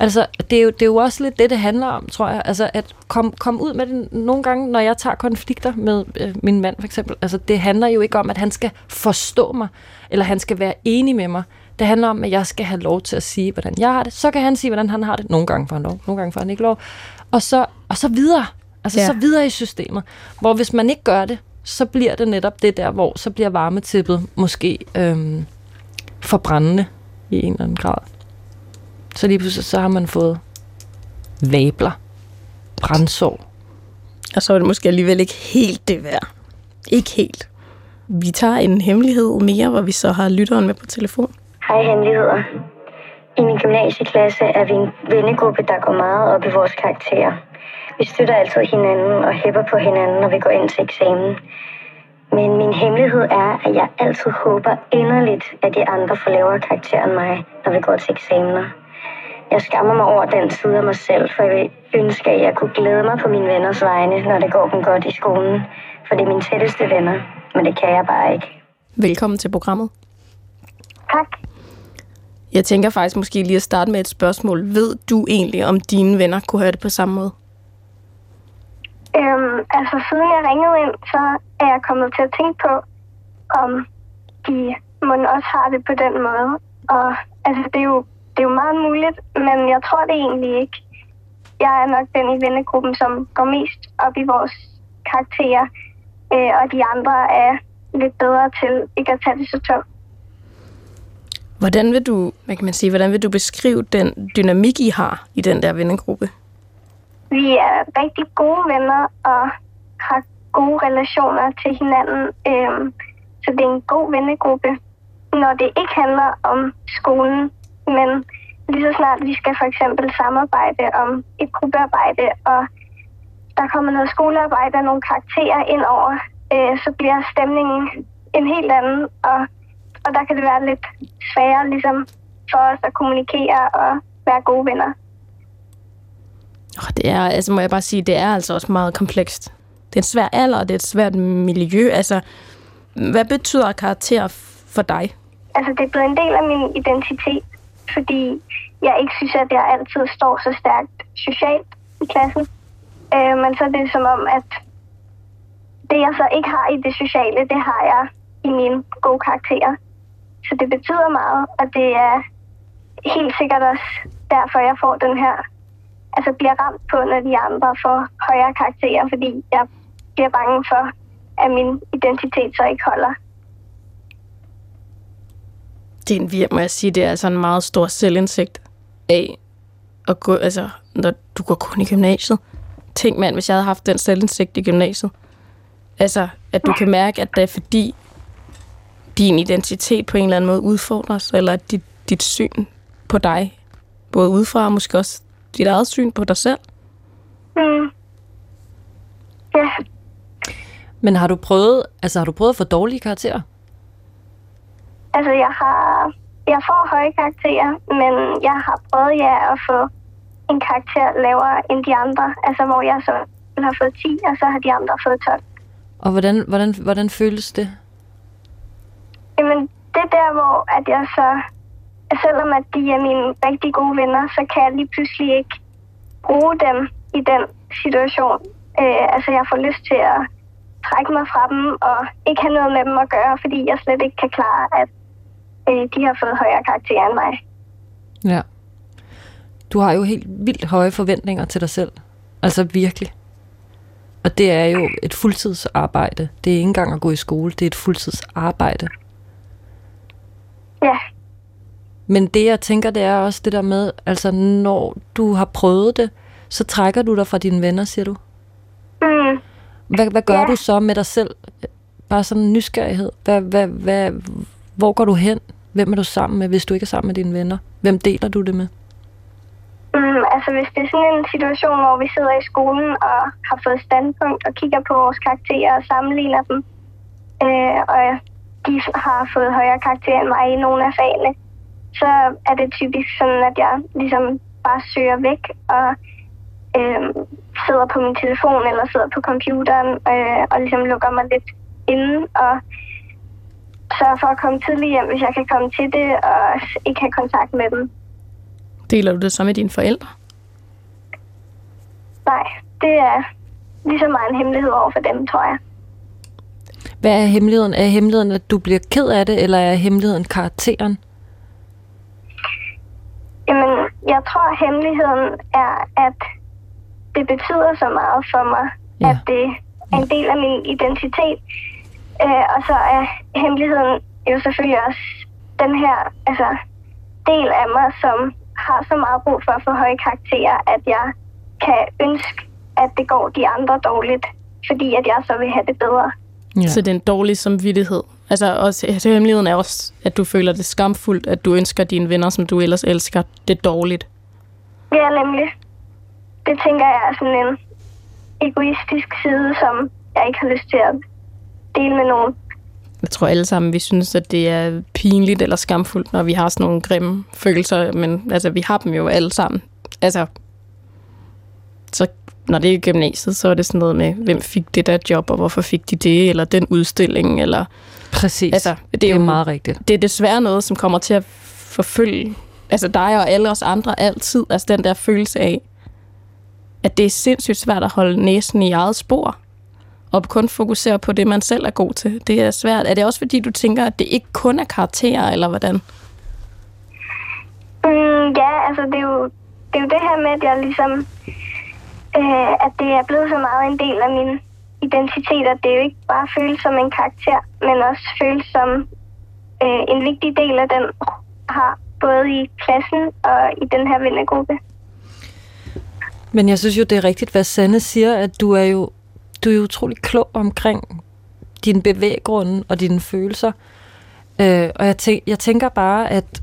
Altså, det er, jo, det er jo også lidt det, det handler om, tror jeg. Altså, at komme kom ud med det nogle gange, når jeg tager konflikter med øh, min mand, for eksempel. Altså, det handler jo ikke om, at han skal forstå mig, eller han skal være enig med mig. Det handler om, at jeg skal have lov til at sige, hvordan jeg har det. Så kan han sige, hvordan han har det. Nogle gange får han lov, nogle gange får han ikke lov. Og så, og så videre. Altså. Ja. så videre i systemet. Hvor hvis man ikke gør det, så bliver det netop det der, hvor så bliver varmetippet måske øhm, forbrændende i en eller anden grad. Så lige pludselig så har man fået vabler, brændsår. Og så er det måske alligevel ikke helt det værd. Ikke helt. Vi tager en hemmelighed mere, hvor vi så har lytteren med på telefon. Hej hemmeligheder. I min gymnasieklasse er vi en vennegruppe, der går meget op i vores karakterer. Vi støtter altid hinanden og hæpper på hinanden, når vi går ind til eksamen. Men min hemmelighed er, at jeg altid håber inderligt, at de andre får lavere karakter end mig, når vi går til eksamener. Jeg skammer mig over den side af mig selv, for jeg vil ønske, at jeg kunne glæde mig på mine venners vegne, når det går dem godt i skolen. For det er mine tætteste venner, men det kan jeg bare ikke. Velkommen til programmet. Tak. Jeg tænker faktisk måske lige at starte med et spørgsmål. Ved du egentlig, om dine venner kunne høre det på samme måde? Øhm, altså, siden jeg ringede ind, så er jeg kommet til at tænke på, om de må også har det på den måde. Og altså, det er, jo, det er jo meget muligt, men jeg tror det egentlig ikke. Jeg er nok den i vennegruppen, som går mest op i vores karakterer, øh, og de andre er lidt bedre til ikke at tage det så tungt. Hvordan vil du, hvad kan man sige, hvordan vil du beskrive den dynamik, I har i den der vennegruppe? Vi er rigtig gode venner og har gode relationer til hinanden. Øhm, så det er en god vennegruppe, når det ikke handler om skolen, men lige så snart vi skal for eksempel samarbejde om et gruppearbejde, og der kommer noget skolearbejde og nogle karakterer ind over, øh, så bliver stemningen en helt anden, og, og der kan det være lidt sværere ligesom, for os at kommunikere og være gode venner. Oh, det er, altså må jeg bare sige, det er altså også meget komplekst. Det er en svær alder, og det er et svært miljø. Altså, hvad betyder karakter for dig? Altså, det er blevet en del af min identitet, fordi jeg ikke synes, at jeg altid står så stærkt socialt i klassen. Øh, men så er det som om, at det, jeg så ikke har i det sociale, det har jeg i mine gode karakterer. Så det betyder meget, og det er helt sikkert også derfor, jeg får den her altså bliver ramt på, når de andre får højere karakterer, fordi jeg bliver bange for, at min identitet så ikke holder. Det er en vir, må jeg sige, det er altså en meget stor selvindsigt af at gå, altså, når du går kun i gymnasiet. Tænk mand, hvis jeg havde haft den selvindsigt i gymnasiet. Altså, at du kan mærke, at det er fordi din identitet på en eller anden måde udfordres, eller at dit, dit syn på dig, både udefra og måske også dit eget syn på dig selv? Mm. Ja. Men har du prøvet, altså har du prøvet at få dårlige karakterer? Altså, jeg har... Jeg får høje karakterer, men jeg har prøvet, ja, at få en karakter lavere end de andre. Altså, hvor jeg så har fået 10, og så har de andre fået 12. Og hvordan, hvordan, hvordan føles det? Jamen, det er der, hvor at jeg så selvom at de er mine rigtig gode venner, så kan jeg lige pludselig ikke bruge dem i den situation. Øh, altså, jeg får lyst til at trække mig fra dem og ikke have noget med dem at gøre, fordi jeg slet ikke kan klare, at øh, de har fået højere karakterer end mig. Ja. Du har jo helt vildt høje forventninger til dig selv. Altså virkelig. Og det er jo et fuldtidsarbejde. Det er ikke engang at gå i skole, det er et fuldtidsarbejde. Ja. Men det, jeg tænker, det er også det der med, altså når du har prøvet det, så trækker du dig fra dine venner, siger du? Mm. Hvad, hvad gør Ja. du så med dig selv? Bare sådan en nysgerrighed. Hvad, hvad, hvad, hvor går du hen? Hvem er du sammen med, hvis du ikke er sammen med dine venner? Hvem deler du det med? Mm, altså hvis det er sådan en situation, hvor vi sidder i skolen og har fået standpunkt og kigger på vores karakterer og sammenligner dem, øh, og de har fået højere karakterer end mig i nogle af fagene, så er det typisk sådan, at jeg ligesom bare søger væk og øh, sidder på min telefon eller sidder på computeren øh, og ligesom lukker mig lidt inde og sørger for at komme tidligt hjem, hvis jeg kan komme til det og ikke have kontakt med dem. Deler du det så med dine forældre? Nej, det er lige så meget en hemmelighed over for dem, tror jeg. Hvad er hemmeligheden? Er hemmeligheden, at du bliver ked af det, eller er hemmeligheden karakteren? Jamen, jeg tror, at hemmeligheden er, at det betyder så meget for mig, Ja. at det er en del af min identitet. Øh, og så er hemmeligheden jo selvfølgelig også den her altså, del af mig, som har så meget brug for at få høje karakterer, at jeg kan ønske, at det går de andre dårligt, fordi at jeg så vil have det bedre. Ja. Så det er en dårlig samvittighed. Altså, også, altså, hemmeligheden er også, at du føler det skamfuldt, at du ønsker dine venner, som du ellers elsker, det dårligt. Ja, nemlig. Det tænker jeg er sådan en egoistisk side, som jeg ikke har lyst til at dele med nogen. Jeg tror alle sammen, vi synes, at det er pinligt eller skamfuldt, når vi har sådan nogle grimme følelser, men altså, vi har dem jo alle sammen. Altså, så når det er gymnasiet, så er det sådan noget med, hvem fik det der job, og hvorfor fik de det, eller den udstilling, eller... Præcis. Altså, det er, det er jo meget rigtigt. det er desværre noget, som kommer til at forfølge altså dig og alle os andre altid. Altså den der følelse af, at det er sindssygt svært at holde næsen i eget spor, og kun fokusere på det, man selv er god til. Det er svært. Er det også fordi, du tænker, at det ikke kun er karakterer, eller hvordan? Mm, ja, altså det er, jo, det er jo det her med, at jeg ligesom, øh, at det er blevet så meget en del af min identiteter, det er jo ikke bare føles som en karakter, men også føles som øh, en vigtig del af den, har både i klassen og i den her vennegruppe. Men jeg synes jo, det er rigtigt, hvad Sanne siger, at du er jo du er jo utrolig klog omkring dine bevæggrunde og dine følelser. Øh, og jeg, tæ- jeg tænker bare, at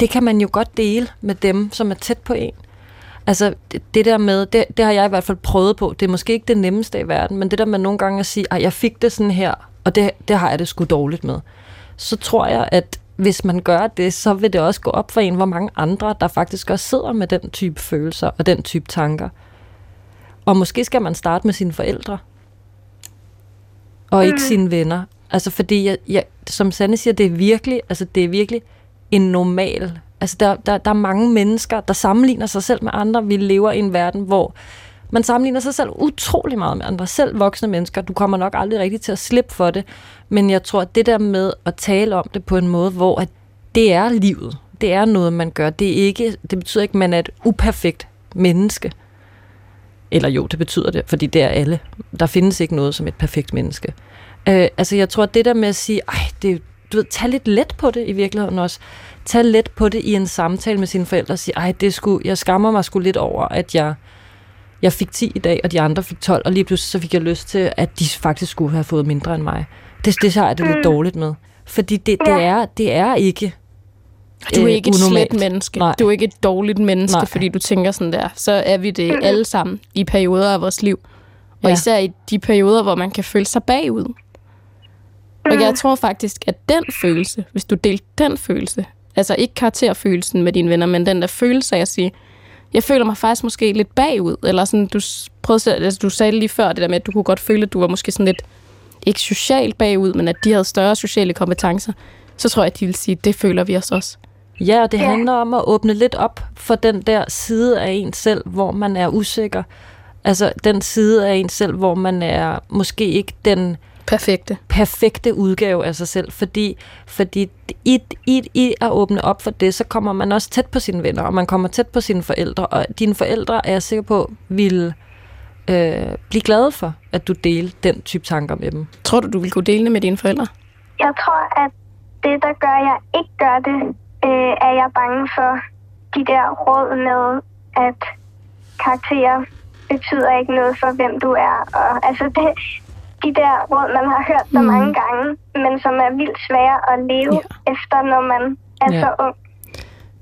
det kan man jo godt dele med dem, som er tæt på en. Altså, det, det der med, det, det har jeg i hvert fald prøvet på. Det er måske ikke det nemmeste i verden, men det der med nogle gange at sige, at jeg fik det sådan her, og det, det har jeg det sgu dårligt med. Så tror jeg, at hvis man gør det, så vil det også gå op for en, hvor mange andre, der faktisk også sidder med den type følelser og den type tanker. Og måske skal man starte med sine forældre, og ikke mm. sine venner. Altså fordi, jeg, jeg, som Sanne siger, det er virkelig, altså det er virkelig en normal... Altså der, der, der er mange mennesker, der sammenligner sig selv med andre. Vi lever i en verden, hvor man sammenligner sig selv utrolig meget med andre. Selv voksne mennesker. Du kommer nok aldrig rigtig til at slippe for det. Men jeg tror, at det der med at tale om det på en måde, hvor at det er livet. Det er noget, man gør. Det, er ikke, det betyder ikke, at man er et uperfekt menneske. Eller jo, det betyder det, fordi det er alle. Der findes ikke noget som et perfekt menneske. Øh, altså, jeg tror, at det der med at sige, ej, det, du ved, tag lidt let på det i virkeligheden også. Tag let på det i en samtale med sine forældre og sige, ej, det skulle, jeg skammer mig sgu lidt over, at jeg, jeg fik 10 i dag, og de andre fik 12, og lige pludselig så fik jeg lyst til, at de faktisk skulle have fået mindre end mig. Det, det har jeg det lidt mm. dårligt med. Fordi det, det, er, det er ikke du er øh, ikke et slet menneske. Nej. Du er ikke et dårligt menneske, Nej. fordi du tænker sådan der. Så er vi det alle sammen i perioder af vores liv. Og ja. især i de perioder, hvor man kan føle sig bagud. Og jeg tror faktisk, at den følelse, hvis du delte den følelse, altså ikke karakterfølelsen med dine venner, men den der følelse af at sige, jeg føler mig faktisk måske lidt bagud, eller sådan, du, prøvede, altså, du sagde lige før det der med, at du kunne godt føle, at du var måske sådan lidt, ikke socialt bagud, men at de havde større sociale kompetencer, så tror jeg, at de vil sige, at det føler vi os også. Ja, og det handler om at åbne lidt op for den der side af en selv, hvor man er usikker. Altså den side af en selv, hvor man er måske ikke den perfekte, perfekte udgave af sig selv. Fordi, fordi i, i, i at åbne op for det, så kommer man også tæt på sine venner, og man kommer tæt på sine forældre. Og dine forældre er jeg sikker på, vil øh, blive glade for, at du deler den type tanker med dem. Tror du, du vil kunne dele det med dine forældre? Jeg tror, at det, der gør, at jeg ikke gør det, øh, er jeg bange for de der råd med, at karakterer betyder ikke noget for, hvem du er. Og altså det, de der råd, man har hørt så mm. mange gange, men som er vildt svære at leve ja. efter, når man er ja. så ung.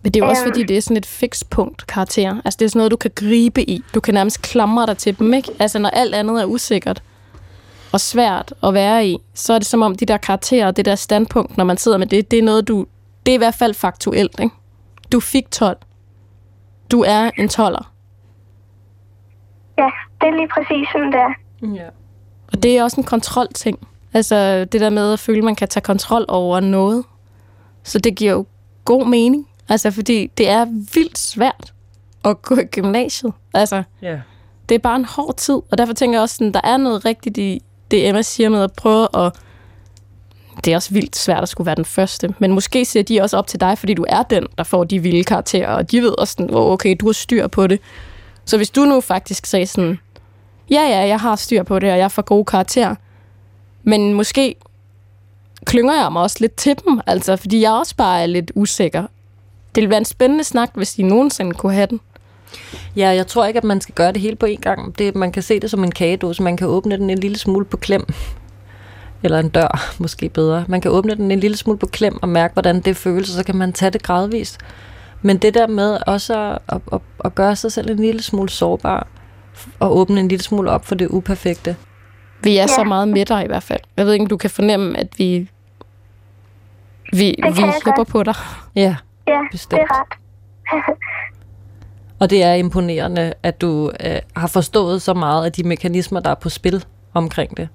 Men det er jo også, øhm. fordi det er sådan et fikspunkt karakter. Altså, det er sådan noget, du kan gribe i. Du kan nærmest klamre dig til dem, ikke? Altså, når alt andet er usikkert og svært at være i, så er det som om de der karakterer, det der standpunkt, når man sidder med det, det er noget, du, det er i hvert fald faktuelt, ikke? Du fik 12. Du er en 12'er. Ja, det er lige præcis sådan, det er. Ja. Og det er også en kontrolting. Altså det der med at føle, at man kan tage kontrol over noget. Så det giver jo god mening. Altså fordi det er vildt svært at gå i gymnasiet. Altså, yeah. det er bare en hård tid. Og derfor tænker jeg også, at der er noget rigtigt i det, Emma siger med at prøve at det er også vildt svært at skulle være den første. Men måske ser de også op til dig, fordi du er den, der får de vilde karakterer, og de ved også, sådan, oh, okay, du har styr på det. Så hvis du nu faktisk sagde sådan, ja, ja, jeg har styr på det, og jeg får gode karakterer, men måske klynger jeg mig også lidt til dem, altså, fordi jeg også bare er lidt usikker. Det ville være en spændende snak, hvis de nogensinde kunne have den. Ja, jeg tror ikke, at man skal gøre det hele på en gang. Det, man kan se det som en kagedåse. Man kan åbne den en lille smule på klem eller en dør, måske bedre. Man kan åbne den en lille smule på klem og mærke, hvordan det føles, og så kan man tage det gradvist. Men det der med også at, at, at gøre sig selv en lille smule sårbar, og åbne en lille smule op for det uperfekte. Vi er ja. så meget med dig i hvert fald. Jeg ved ikke, om du kan fornemme, at vi, vi, vi hjælper på dig. Ja, ja bestemt. det er ret. og det er imponerende, at du øh, har forstået så meget af de mekanismer, der er på spil omkring det.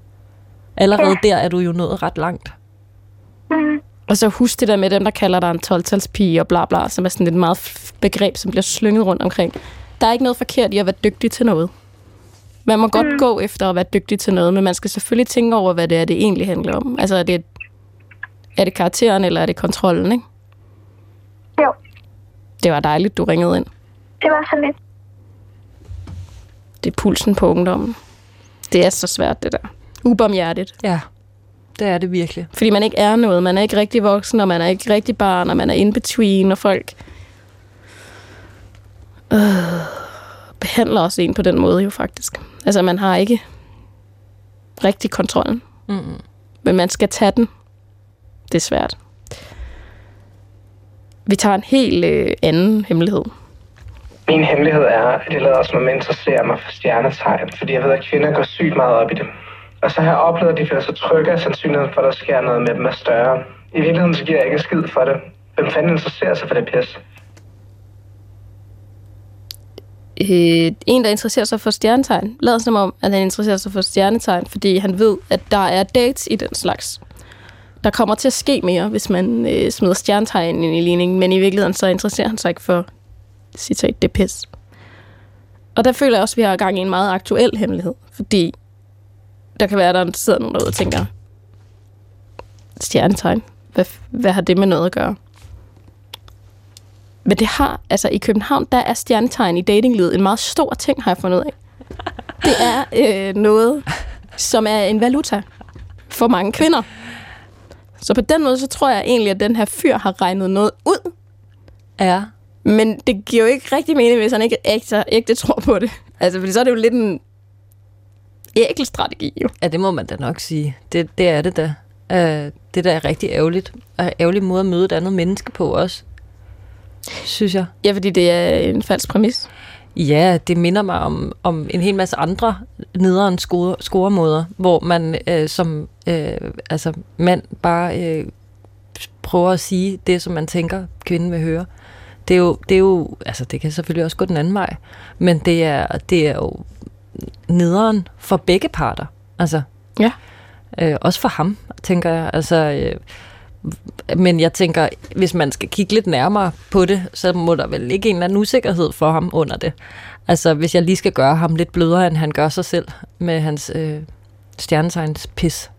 Allerede ja. der er du jo nået ret langt. Mm. Og så husk det der med dem, der kalder dig en 12 og bla bla, som er sådan et meget begreb, som bliver slynget rundt omkring. Der er ikke noget forkert i at være dygtig til noget. Man må godt mm. gå efter at være dygtig til noget, men man skal selvfølgelig tænke over, hvad det er, det egentlig handler om. Altså, er det, er det karakteren, eller er det kontrollen, ikke? Jo. Det var dejligt, du ringede ind. Det var så lidt. Det er pulsen på ungdommen. Det er så svært, det der ubarmhjertigt. Ja, det er det virkelig. Fordi man ikke er noget. Man er ikke rigtig voksen, og man er ikke rigtig barn, og man er in between, og folk øh, behandler også en på den måde jo faktisk. Altså man har ikke rigtig kontrollen. Mm. Men man skal tage den. Det er svært. Vi tager en helt øh, anden hemmelighed. Min hemmelighed er, at jeg lader som om jeg interesserer mig for stjernetegn, fordi jeg ved, at kvinder går sygt meget op i det. Og så har jeg oplevet, at de føler sig trygge, at sandsynligheden for, at der sker noget med dem er større. I virkeligheden så giver jeg ikke skid for det. Hvem fanden interesserer sig for det pis? Øh, en, der interesserer sig for stjernetegn, Lad som om, at han interesserer sig for stjernetegn, fordi han ved, at der er dates i den slags. Der kommer til at ske mere, hvis man øh, smider stjernetegn ind i ligningen, men i virkeligheden så interesserer han sig ikke for, citat, det pis. Og der føler jeg også, at vi har gang i en meget aktuel hemmelighed, fordi der kan være, at der sidder nogen derude og tænker, stjernetegn, hvad, hvad har det med noget at gøre? Men det har, altså i København, der er stjernetegn i datinglivet en meget stor ting, har jeg fundet ud af. Det er øh, noget, som er en valuta for mange kvinder. Så på den måde, så tror jeg egentlig, at den her fyr har regnet noget ud. Ja. Men det giver jo ikke rigtig mening, hvis han ikke ægte, ægte tror på det. Altså, fordi så er det jo lidt en ækel strategi, jo. Ja, det må man da nok sige. Det, det er det da. Uh, det der er rigtig ærgerligt. Og ærgerlig måde at møde et andet menneske på også. Synes jeg. Ja, fordi det er en falsk præmis. Ja, det minder mig om, om en hel masse andre nederen score, scoremåder, hvor man øh, som øh, altså mand bare øh, prøver at sige det, som man tænker, kvinden vil høre. Det er jo, det er jo altså det kan selvfølgelig også gå den anden vej, men det er, det er jo nederen for begge parter. Altså, Ja. øh, også for ham, tænker jeg. Altså, øh, men jeg tænker, hvis man skal kigge lidt nærmere på det, så må der vel ikke en eller anden usikkerhed for ham under det. Altså, hvis jeg lige skal gøre ham lidt blødere, end han gør sig selv med hans øh, stjernetegns pis.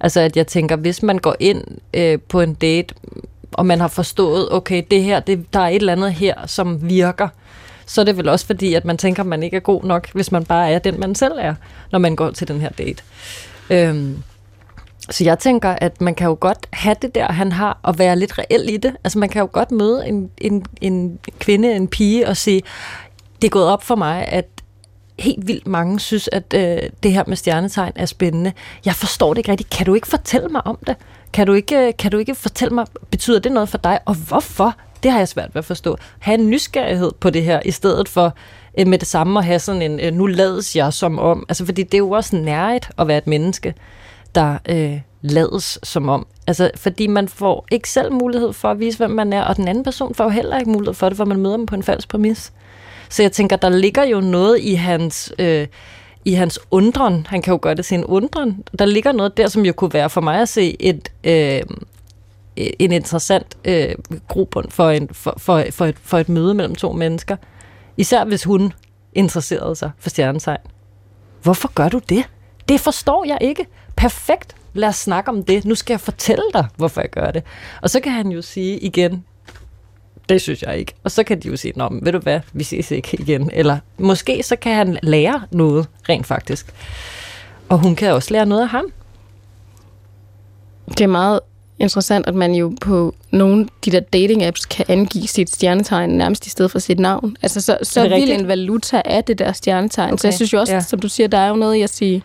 Altså, at jeg tænker, hvis man går ind øh, på en date, og man har forstået, okay, det her, det, der er et eller andet her, som virker, så er det vel også fordi, at man tænker, at man ikke er god nok, hvis man bare er den, man selv er, når man går til den her date. Øhm, så jeg tænker, at man kan jo godt have det der, han har, og være lidt reelt i det. Altså man kan jo godt møde en, en, en kvinde, en pige, og sige, det er gået op for mig, at helt vildt mange synes, at øh, det her med stjernetegn er spændende. Jeg forstår det ikke rigtigt. Kan du ikke fortælle mig om det? Kan du ikke, øh, kan du ikke fortælle mig, betyder det noget for dig? Og hvorfor? Det har jeg svært ved at forstå. Ha' en nysgerrighed på det her, i stedet for øh, med det samme at have sådan en, øh, nu lades jeg som om. Altså fordi det er jo også nært at være et menneske der øh, lades som om. Altså, fordi man får ikke selv mulighed for at vise, hvem man er, og den anden person får jo heller ikke mulighed for det, for man møder dem på en falsk præmis. Så jeg tænker, der ligger jo noget i hans, øh, i hans undren. Han kan jo gøre det sin undren. Der ligger noget der, som jo kunne være for mig at se et, øh, en interessant øh, grobund for, en, for, for, for, et, for et møde mellem to mennesker. Især hvis hun interesserede sig for stjernetegn. Hvorfor gør du det? Det forstår jeg ikke. Perfekt. Lad os snakke om det. Nu skal jeg fortælle dig, hvorfor jeg gør det. Og så kan han jo sige igen, det synes jeg ikke. Og så kan de jo sige, Nå, men ved du hvad, vi ses ikke igen. Eller måske så kan han lære noget, rent faktisk. Og hun kan også lære noget af ham. Det er meget interessant, at man jo på nogle af de der dating-apps kan angive sit stjernetegn nærmest i stedet for sit navn. Altså, så, så Er vild en valuta af det der stjernetegn. Okay. Så jeg synes jo også, ja. som du siger, der er jo noget i at sige...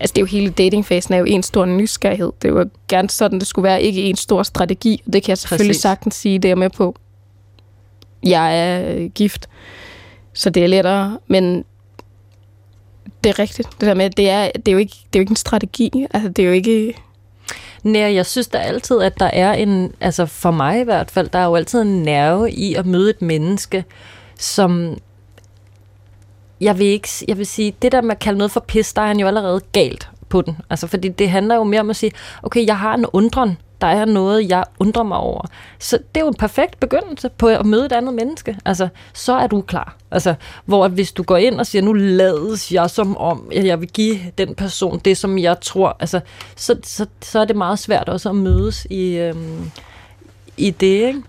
Altså, det er jo hele datingfasen er jo en stor nysgerrighed. Det er jo gerne sådan, det skulle være. Ikke en stor strategi. Og det kan jeg selvfølgelig Præcis. sagtens sige, det er med på. Jeg er øh, gift, så det er lettere. Men det er rigtigt. Det der med, det er, det er, jo, ikke, det er jo ikke en strategi. Altså, det er jo ikke... Nej, jeg synes da altid, at der er en, altså for mig i hvert fald, der er jo altid en nerve i at møde et menneske, som, jeg vil ikke, jeg vil sige, det der med at kalde noget for pis, der er han jo allerede galt på den. Altså, fordi det handler jo mere om at sige, okay, jeg har en undren, der er noget, jeg undrer mig over. Så det er jo en perfekt begyndelse på at møde et andet menneske. Altså, så er du klar. Altså, hvor at hvis du går ind og siger, nu lades jeg som om, at jeg vil give den person det, som jeg tror, altså, så, så, så er det meget svært også at mødes i, øhm, i det, ikke?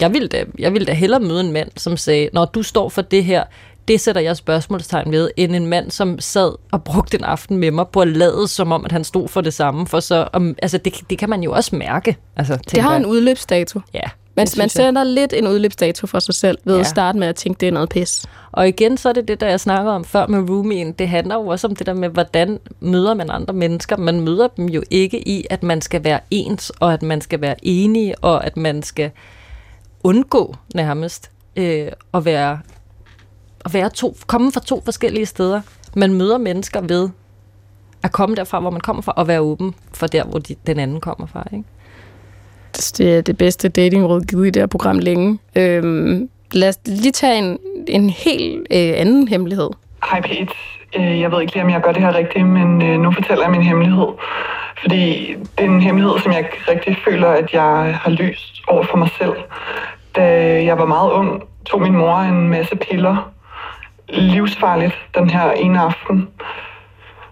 Jeg ville, da, jeg ville da hellere møde en mand, som sagde, når du står for det her, det sætter jeg spørgsmålstegn ved, end en mand, som sad og brugte en aften med mig på at lade, som om, at han stod for det samme. For så, om, altså, det, det kan man jo også mærke. Altså, Det har jeg. en udløbsdato. Ja, Man, man sætter lidt en udløbsdato for sig selv ved ja. At starte med at tænke, det er noget pis. Og igen, så er det det, der jeg snakkede om før med roomien. Det handler jo også om det der med, hvordan møder man andre mennesker. Man møder dem jo ikke i, at man skal være ens, og at man skal være enige, og at man skal undgå nærmest øh, at være, at være to, komme fra to forskellige steder. Man møder mennesker ved at komme derfra, hvor man kommer fra, og være åben for der, hvor de, den anden kommer fra. Ikke? Det er det bedste datingråd givet i det her program længe. Øhm, lad os lige tage en, en helt øh, anden hemmelighed. Hej Pete. Øh, Jeg ved ikke lige, om jeg gør det her rigtigt, men øh, nu fortæller jeg min hemmelighed. Fordi det er en hemmelighed, som jeg rigtig føler, at jeg har løst over for mig selv. Da jeg var meget ung, tog min mor en masse piller. Livsfarligt den her ene aften.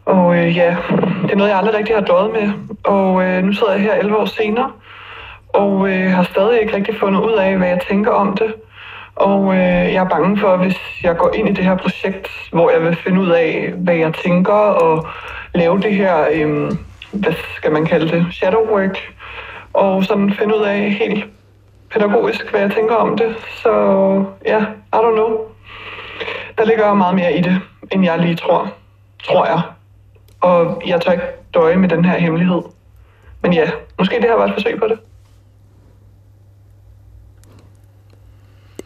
Og øh, ja, det er noget, jeg aldrig rigtig har døjet med. Og øh, nu sidder jeg her 11 år senere, og øh, har stadig ikke rigtig fundet ud af, hvad jeg tænker om det. Og øh, jeg er bange for, hvis jeg går ind i det her projekt, hvor jeg vil finde ud af, hvad jeg tænker, og lave det her, øh, hvad skal man kalde det, shadow work, og sådan finde ud af helt pædagogisk, hvad jeg tænker om det. Så ja, I don't know. Der ligger meget mere i det, end jeg lige tror, tror jeg. Og jeg tør ikke døje med den her hemmelighed. Men ja, måske det her var et forsøg på det.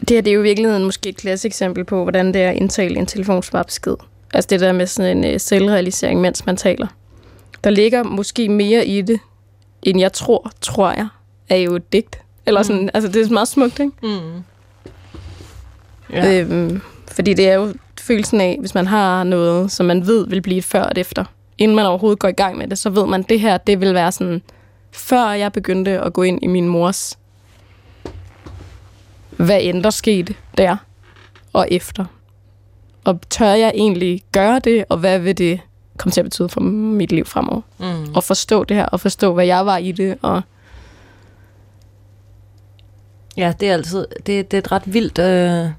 Det her det er jo i virkeligheden måske et klassisk eksempel på, hvordan det er at indtale en telefonsvarbesked. Altså det der med sådan en øh, selvrealisering, mens man taler. Der ligger måske mere i det, end jeg tror, tror jeg, er jo et digt. Eller sådan, altså det er meget smukt, ikke? Mm. Ja. Øhm, fordi det er jo følelsen af, hvis man har noget, som man ved vil blive før og efter. Inden man overhovedet går i gang med det, så ved man, at det her, det vil være sådan, før jeg begyndte at gå ind i min mors, hvad end der skete der og efter. Og tør jeg egentlig gøre det, og hvad vil det komme til at betyde for mit liv fremover? Mm. Og forstå det her, og forstå, hvad jeg var i det, og Ja, det er altid det, det er et ret vildt øh,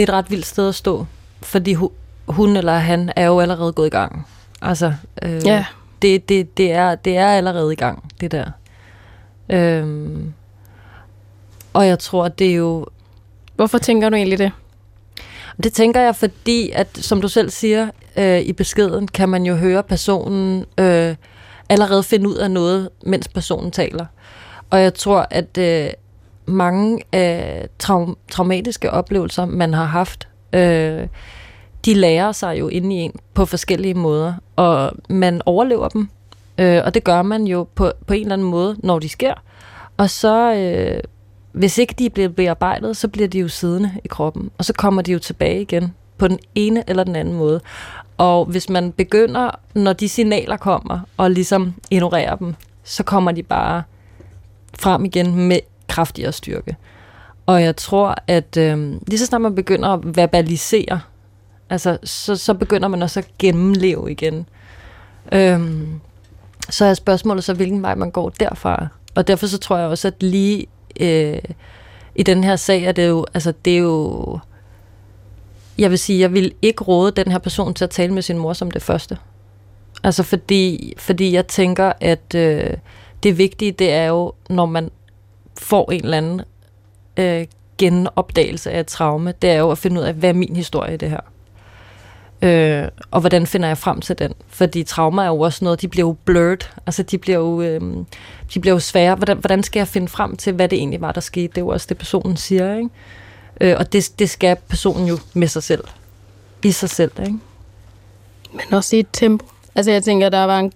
det er et ret vildt sted at stå, fordi hu, hun eller han er jo allerede gået i gang. Altså, øh, Ja. det, det, det, er, det er allerede i gang, det der. Øhm, og jeg tror, det er jo... Hvorfor tænker du egentlig det? Det tænker jeg, fordi, at som du selv siger øh, i beskeden, kan man jo høre personen øh, allerede finde ud af noget, mens personen taler. Og jeg tror, at øh, mange af traum- traumatiske oplevelser, man har haft, øh, de lærer sig jo inde i en på forskellige måder, og man overlever dem. Øh, og det gør man jo på, på en eller anden måde, når de sker. Og så, øh, hvis ikke de bliver bearbejdet, så bliver de jo siddende i kroppen, og så kommer de jo tilbage igen på den ene eller den anden måde. Og hvis man begynder, når de signaler kommer, og ligesom ignorerer dem, så kommer de bare frem igen med kraftigere styrke. Og jeg tror, at øh, lige så snart man begynder at verbalisere, altså, så, så begynder man også at gennemleve igen. Øhm, så er spørgsmålet så, hvilken vej man går derfra. Og derfor så tror jeg også, at lige øh, i den her sag, er det jo, altså det er jo, jeg vil sige, jeg vil ikke råde den her person til at tale med sin mor som det første. Altså fordi, fordi jeg tænker, at øh, det vigtige, det er jo, når man får en eller anden øh, genopdagelse af et traume, det er jo at finde ud af, hvad er min historie i det her? Øh, og hvordan finder jeg frem til den? Fordi traumer er jo også noget, de bliver jo blurred, altså de bliver jo, øh, de bliver jo svære. Hvordan, hvordan skal jeg finde frem til, hvad det egentlig var, der skete? Det er jo også det, personen siger, ikke? Øh, og det, det skal personen jo med sig selv. I sig selv, ikke? Men også i et tempo. Altså jeg tænker, der var en,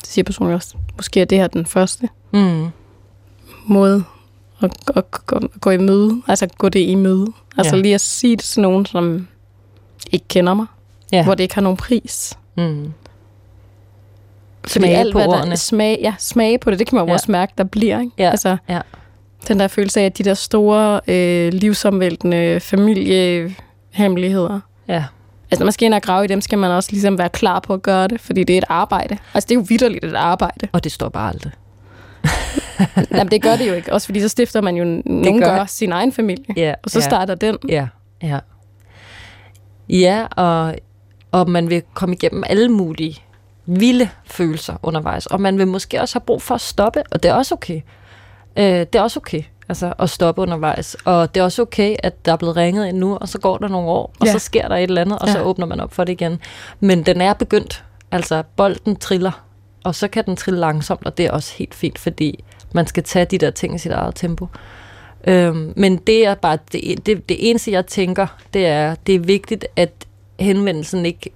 det siger personen også, måske er det her den første Mm. måde at, at, at, at gå i møde. Altså gå det i møde. Altså Ja. lige at sige det til nogen, som ikke kender mig. Ja. Hvor det ikke har nogen pris. Mm. Smage alt, på hvad der, ordene. Smage, ja, smage på det, det kan man jo ja. også mærke, der bliver. Ikke? Ja. Altså, Ja. den der følelse af, at de der store, øh, livsomvæltende familiehemmeligheder, Ja. Altså, når man skal ind og grave i dem, skal man også ligesom være klar på at gøre det, fordi det er et arbejde. Altså, det er jo vidderligt et arbejde. Og det står bare aldrig. Jamen, det gør det jo ikke. Også fordi så stifter man jo, nogen gør- gør sin egen familie. Ja, Og så ja. starter den. Ja, ja. Ja, og, og man vil komme igennem alle mulige vilde følelser undervejs, og man vil måske også have brug for at stoppe, og det er også okay. Øh, det er også okay. Altså at stoppe undervejs. Og det er også okay, at der er blevet ringet ind nu, og så går der nogle år, og Ja. så sker der et eller andet, og så Ja. åbner man op for det igen. Men den er begyndt. Altså bolden triller, og så kan den trille langsomt, og det er også helt fint, fordi man skal tage de der ting i sit eget tempo. Øhm, men det er bare det, det, det eneste, jeg tænker, det er, det er vigtigt, at henvendelsen ikke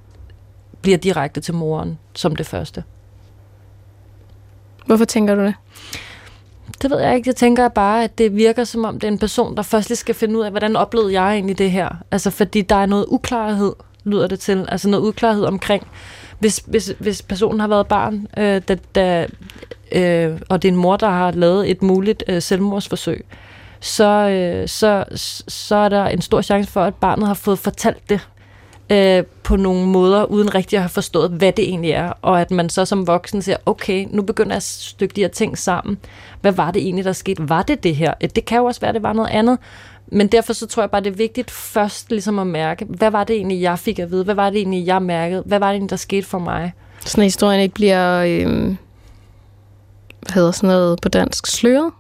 bliver direkte til moren som det første. Hvorfor tænker du det? Det ved jeg ikke. Jeg tænker bare, at det virker som om, det er en person, der først lige skal finde ud af, hvordan oplevede jeg egentlig det her? Altså, fordi der er noget uklarhed, lyder det til. Altså noget uklarhed omkring, hvis, hvis, hvis personen har været barn, øh, da, da, øh, og det er en mor, der har lavet et muligt øh, selvmordsforsøg, så, øh, så, så er der en stor chance for, at barnet har fået fortalt det øh, på nogle måder, uden rigtig at have forstået, hvad det egentlig er, og at man så som voksen siger, okay, nu begynder jeg at stykke de her ting sammen. Hvad var det egentlig, der skete? Var det det her? Øh, det kan jo også være, at det var noget andet, men derfor så tror jeg bare, det er vigtigt først ligesom at mærke, hvad var det egentlig, jeg fik at vide? Hvad var det egentlig, jeg mærkede? Hvad var det egentlig, der skete for mig? Sådan at historien ikke bliver, øh, hvad hedder sådan noget på dansk, sløret?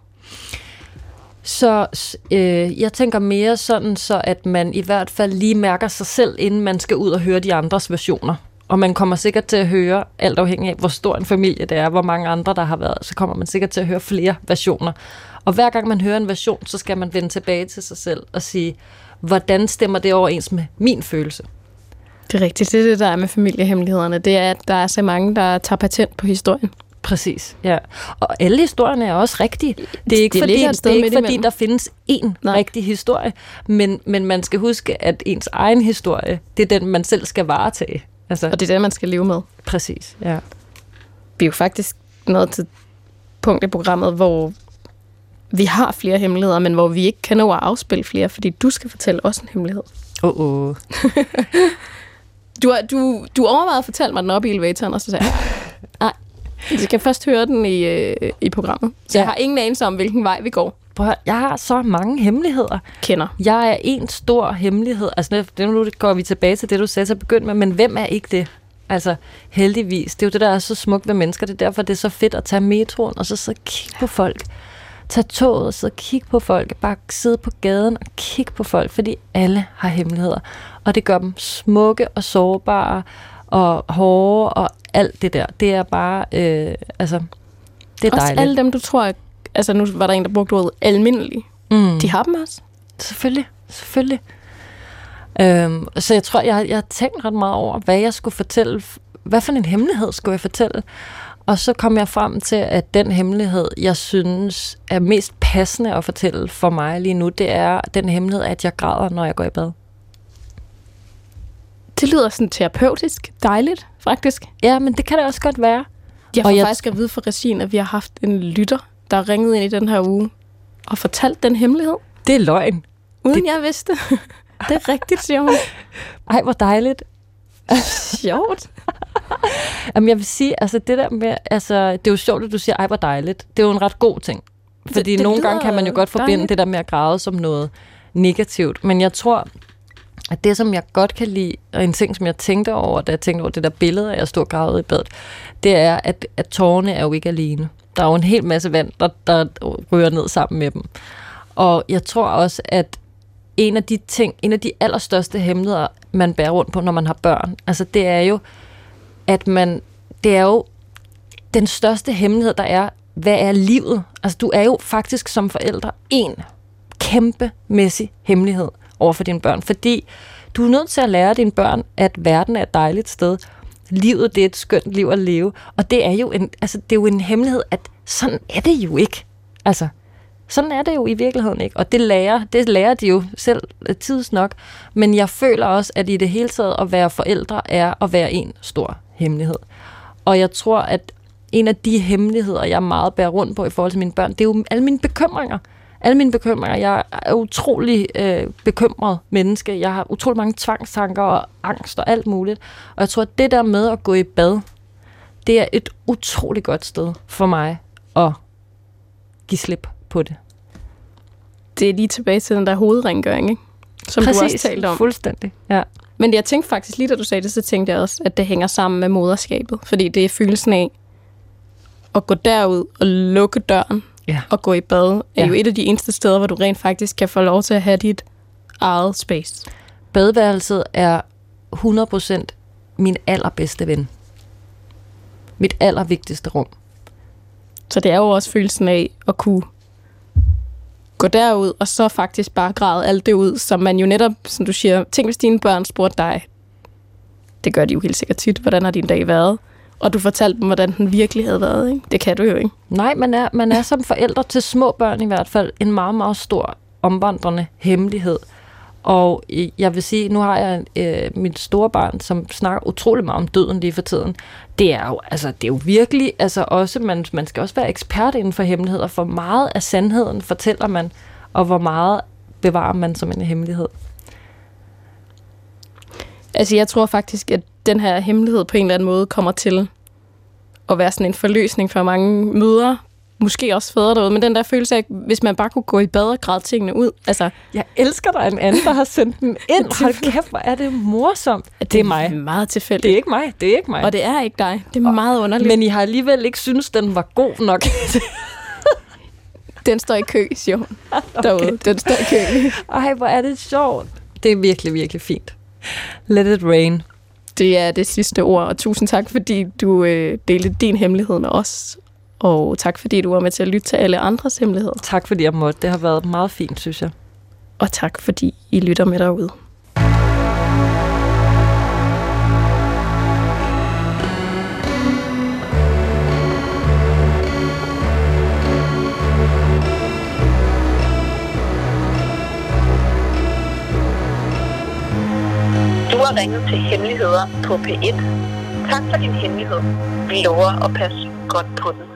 Så øh, jeg tænker mere sådan, så at man i hvert fald lige mærker sig selv, inden man skal ud og høre de andres versioner. Og man kommer sikkert til at høre, alt afhængig af, hvor stor en familie det er, hvor mange andre der har været, så kommer man sikkert til at høre flere versioner. Og hver gang man hører en version, så skal man vende tilbage til sig selv og sige, hvordan stemmer det overens med min følelse? Det er rigtigt. Det er det, der er med familiehemmelighederne. Det er, at der er så mange, der tager patent på historien. Præcis, ja. Og alle historierne er også rigtige. Det er ikke, Det fordi, det er ikke fordi imellem. der findes én Nej. rigtig historie, men, men man skal huske, at ens egen historie, det er den, man selv skal varetage. Altså, Og det er det, man skal leve med. præcis, ja. Vi er jo faktisk nået til punkt i programmet, hvor vi har flere hemmeligheder, men hvor vi ikke kan nå at afspille flere, fordi du skal fortælle os en hemmelighed. Oh, oh. Du, du, du overvejede at fortælle mig den op i elevatoren, og så sagde jeg, nej, vi skal først høre den i, øh, i programmet. Så Ja. jeg har ingen anelse om, hvilken vej vi går. Prøv høre, jeg har så mange hemmeligheder. Kender. Jeg er en stor hemmelighed. Altså, nu går vi tilbage til det, du sagde til at begynde med, men hvem er ikke det? Altså, heldigvis. Det er jo det, der er så smukt ved mennesker. Det er derfor, det er så fedt at tage metroen, og så sidde og kigge på folk. Tag toget og sidde og kigge på folk. Bare sidde på gaden og kigge på folk, fordi alle har hemmeligheder. Og det gør dem smukke og sårbare og hårde og alt det der. Det er bare, øh, altså, det er Også dejligt. alle dem, du tror, altså nu var der en, der brugte ordet almindelige. Mm. De har dem også. Selvfølgelig, selvfølgelig. Øhm, så jeg tror, jeg, jeg har tænkt ret meget over, hvad jeg skulle fortælle. Hvad for en hemmelighed skulle jeg fortælle? Og så kom jeg frem til, at den hemmelighed, jeg synes er mest passende at fortælle for mig lige nu, det er den hemmelighed, at jeg græder, når jeg går i bad. Det lyder sådan terapeutisk. Dejligt, faktisk. Ja, men det kan det også godt være. Jeg Og får jeg- faktisk at vide fra regien, at vi har haft en lytter, der er ringet ind i den her uge og fortalt den hemmelighed, Det er løgn. uden det... jeg vidste. det er rigtigt, siger hun. Ej, hvor dejligt. Sjovt. Jamen, jeg vil sige, altså det der med, altså, det er jo sjovt, at du siger, ej, hvor dejligt. Det er jo en ret god ting. Fordi det det, nogle gange kan man jo godt forbinde dejligt. det der med at græde som noget negativt. Men jeg tror, at det, som jeg godt kan lide, og en ting, som jeg tænkte over, da jeg tænkte over det der billede af, jeg stod grædede i badet, det er, at, at tårerne er jo ikke alene. Der er jo en hel masse vand, der, der rører ned sammen med dem. Og jeg tror også, at en af de ting, en af de allerstørste hemmeligheder, man bærer rundt på, når man har børn, altså det er jo, at man, det er jo den største hemmelighed, der er, hvad er livet? Altså du er jo faktisk som forældre en kæmpemæssig hemmelighed over for dine børn, fordi du er nødt til at lære dine børn, at verden er et dejligt sted. Livet, det er et skønt liv at leve. Og det er jo en, altså, det er jo en hemmelighed, at sådan er det jo ikke. Altså, sådan er det jo i virkeligheden ikke. Og det lærer, det lærer de jo selv øh, tids nok. Men jeg føler også, at i det hele taget at være forældre er at være en stor hemmelighed. Og jeg tror, at en af de hemmeligheder, jeg meget bærer rundt på i forhold til mine børn, det er jo alle mine bekymringer. Alle mine bekymringer. Jeg er utrolig øh, bekymret menneske. Jeg har utrolig mange tvangstanker og angst og alt muligt. Og jeg tror, at det der med at gå i bad, det er et utrolig godt sted for mig at give slip på det. Det er lige tilbage til den der hovedrengøring, ikke? Som Præcis, du også talte om. fuldstændig. Ja. Men jeg tænkte faktisk, lige da du sagde det, så tænkte jeg også, at det hænger sammen med moderskabet. Fordi det er følelsen af at gå derud og lukke døren Ja. at gå i bad, er Ja. jo et af de eneste steder, hvor du rent faktisk kan få lov til at have dit eget space. Badeværelset er 100% min allerbedste ven. Mit allervigtigste rum. Så det er jo også følelsen af at kunne gå derud, og så faktisk bare græde alt det ud, som man jo netop, som du siger, tænk hvis dine børn spurgte dig, det gør de jo helt sikkert tit, hvordan har din dag været? Og du fortalte dem, hvordan den virkelig havde været, ikke? Det kan du jo ikke. Nej, man er, man er som forældre til små børn i hvert fald en meget, meget stor omvandrende hemmelighed. Og jeg vil sige, nu har jeg øh, mit store barn, som snakker utrolig meget om døden lige for tiden. Det er jo, altså, det er jo virkelig, altså også, man, man skal også være ekspert inden for hemmeligheder, for meget af sandheden fortæller man, og hvor meget bevarer man som en hemmelighed. Altså, jeg tror faktisk, at den her hemmelighed på en eller anden måde kommer til at være sådan en forløsning for mange mødre, måske også fædre derude, men den der følelse af, hvis man bare kunne gå i bad og græde tingene ud, altså... Jeg elsker dig en anden, der har sendt dem ind. Hold kæft, hvor er det morsomt. Det er mig. meget tilfældigt. Det er ikke mig. Det er ikke mig. Og det er ikke dig. Det er meget underligt. Men I har alligevel ikke synes, den var god nok. Den står i kø, siger hun. Derude. Den står i kø. Ej, hvor er det sjovt. Det er virkelig, virkelig fint. Let it rain. Det er det sidste ord, og tusind tak, fordi du øh, delte din hemmelighed med os. Og tak, fordi du var med til at lytte til alle andres hemmeligheder. Tak fordi jeg måtte. Det har været meget fint, synes jeg. Og tak, fordi I lytter med derude. Du har ringet til Hemmeligheder på P1. Tak for din hemmelighed. Vi lover at passe godt på den.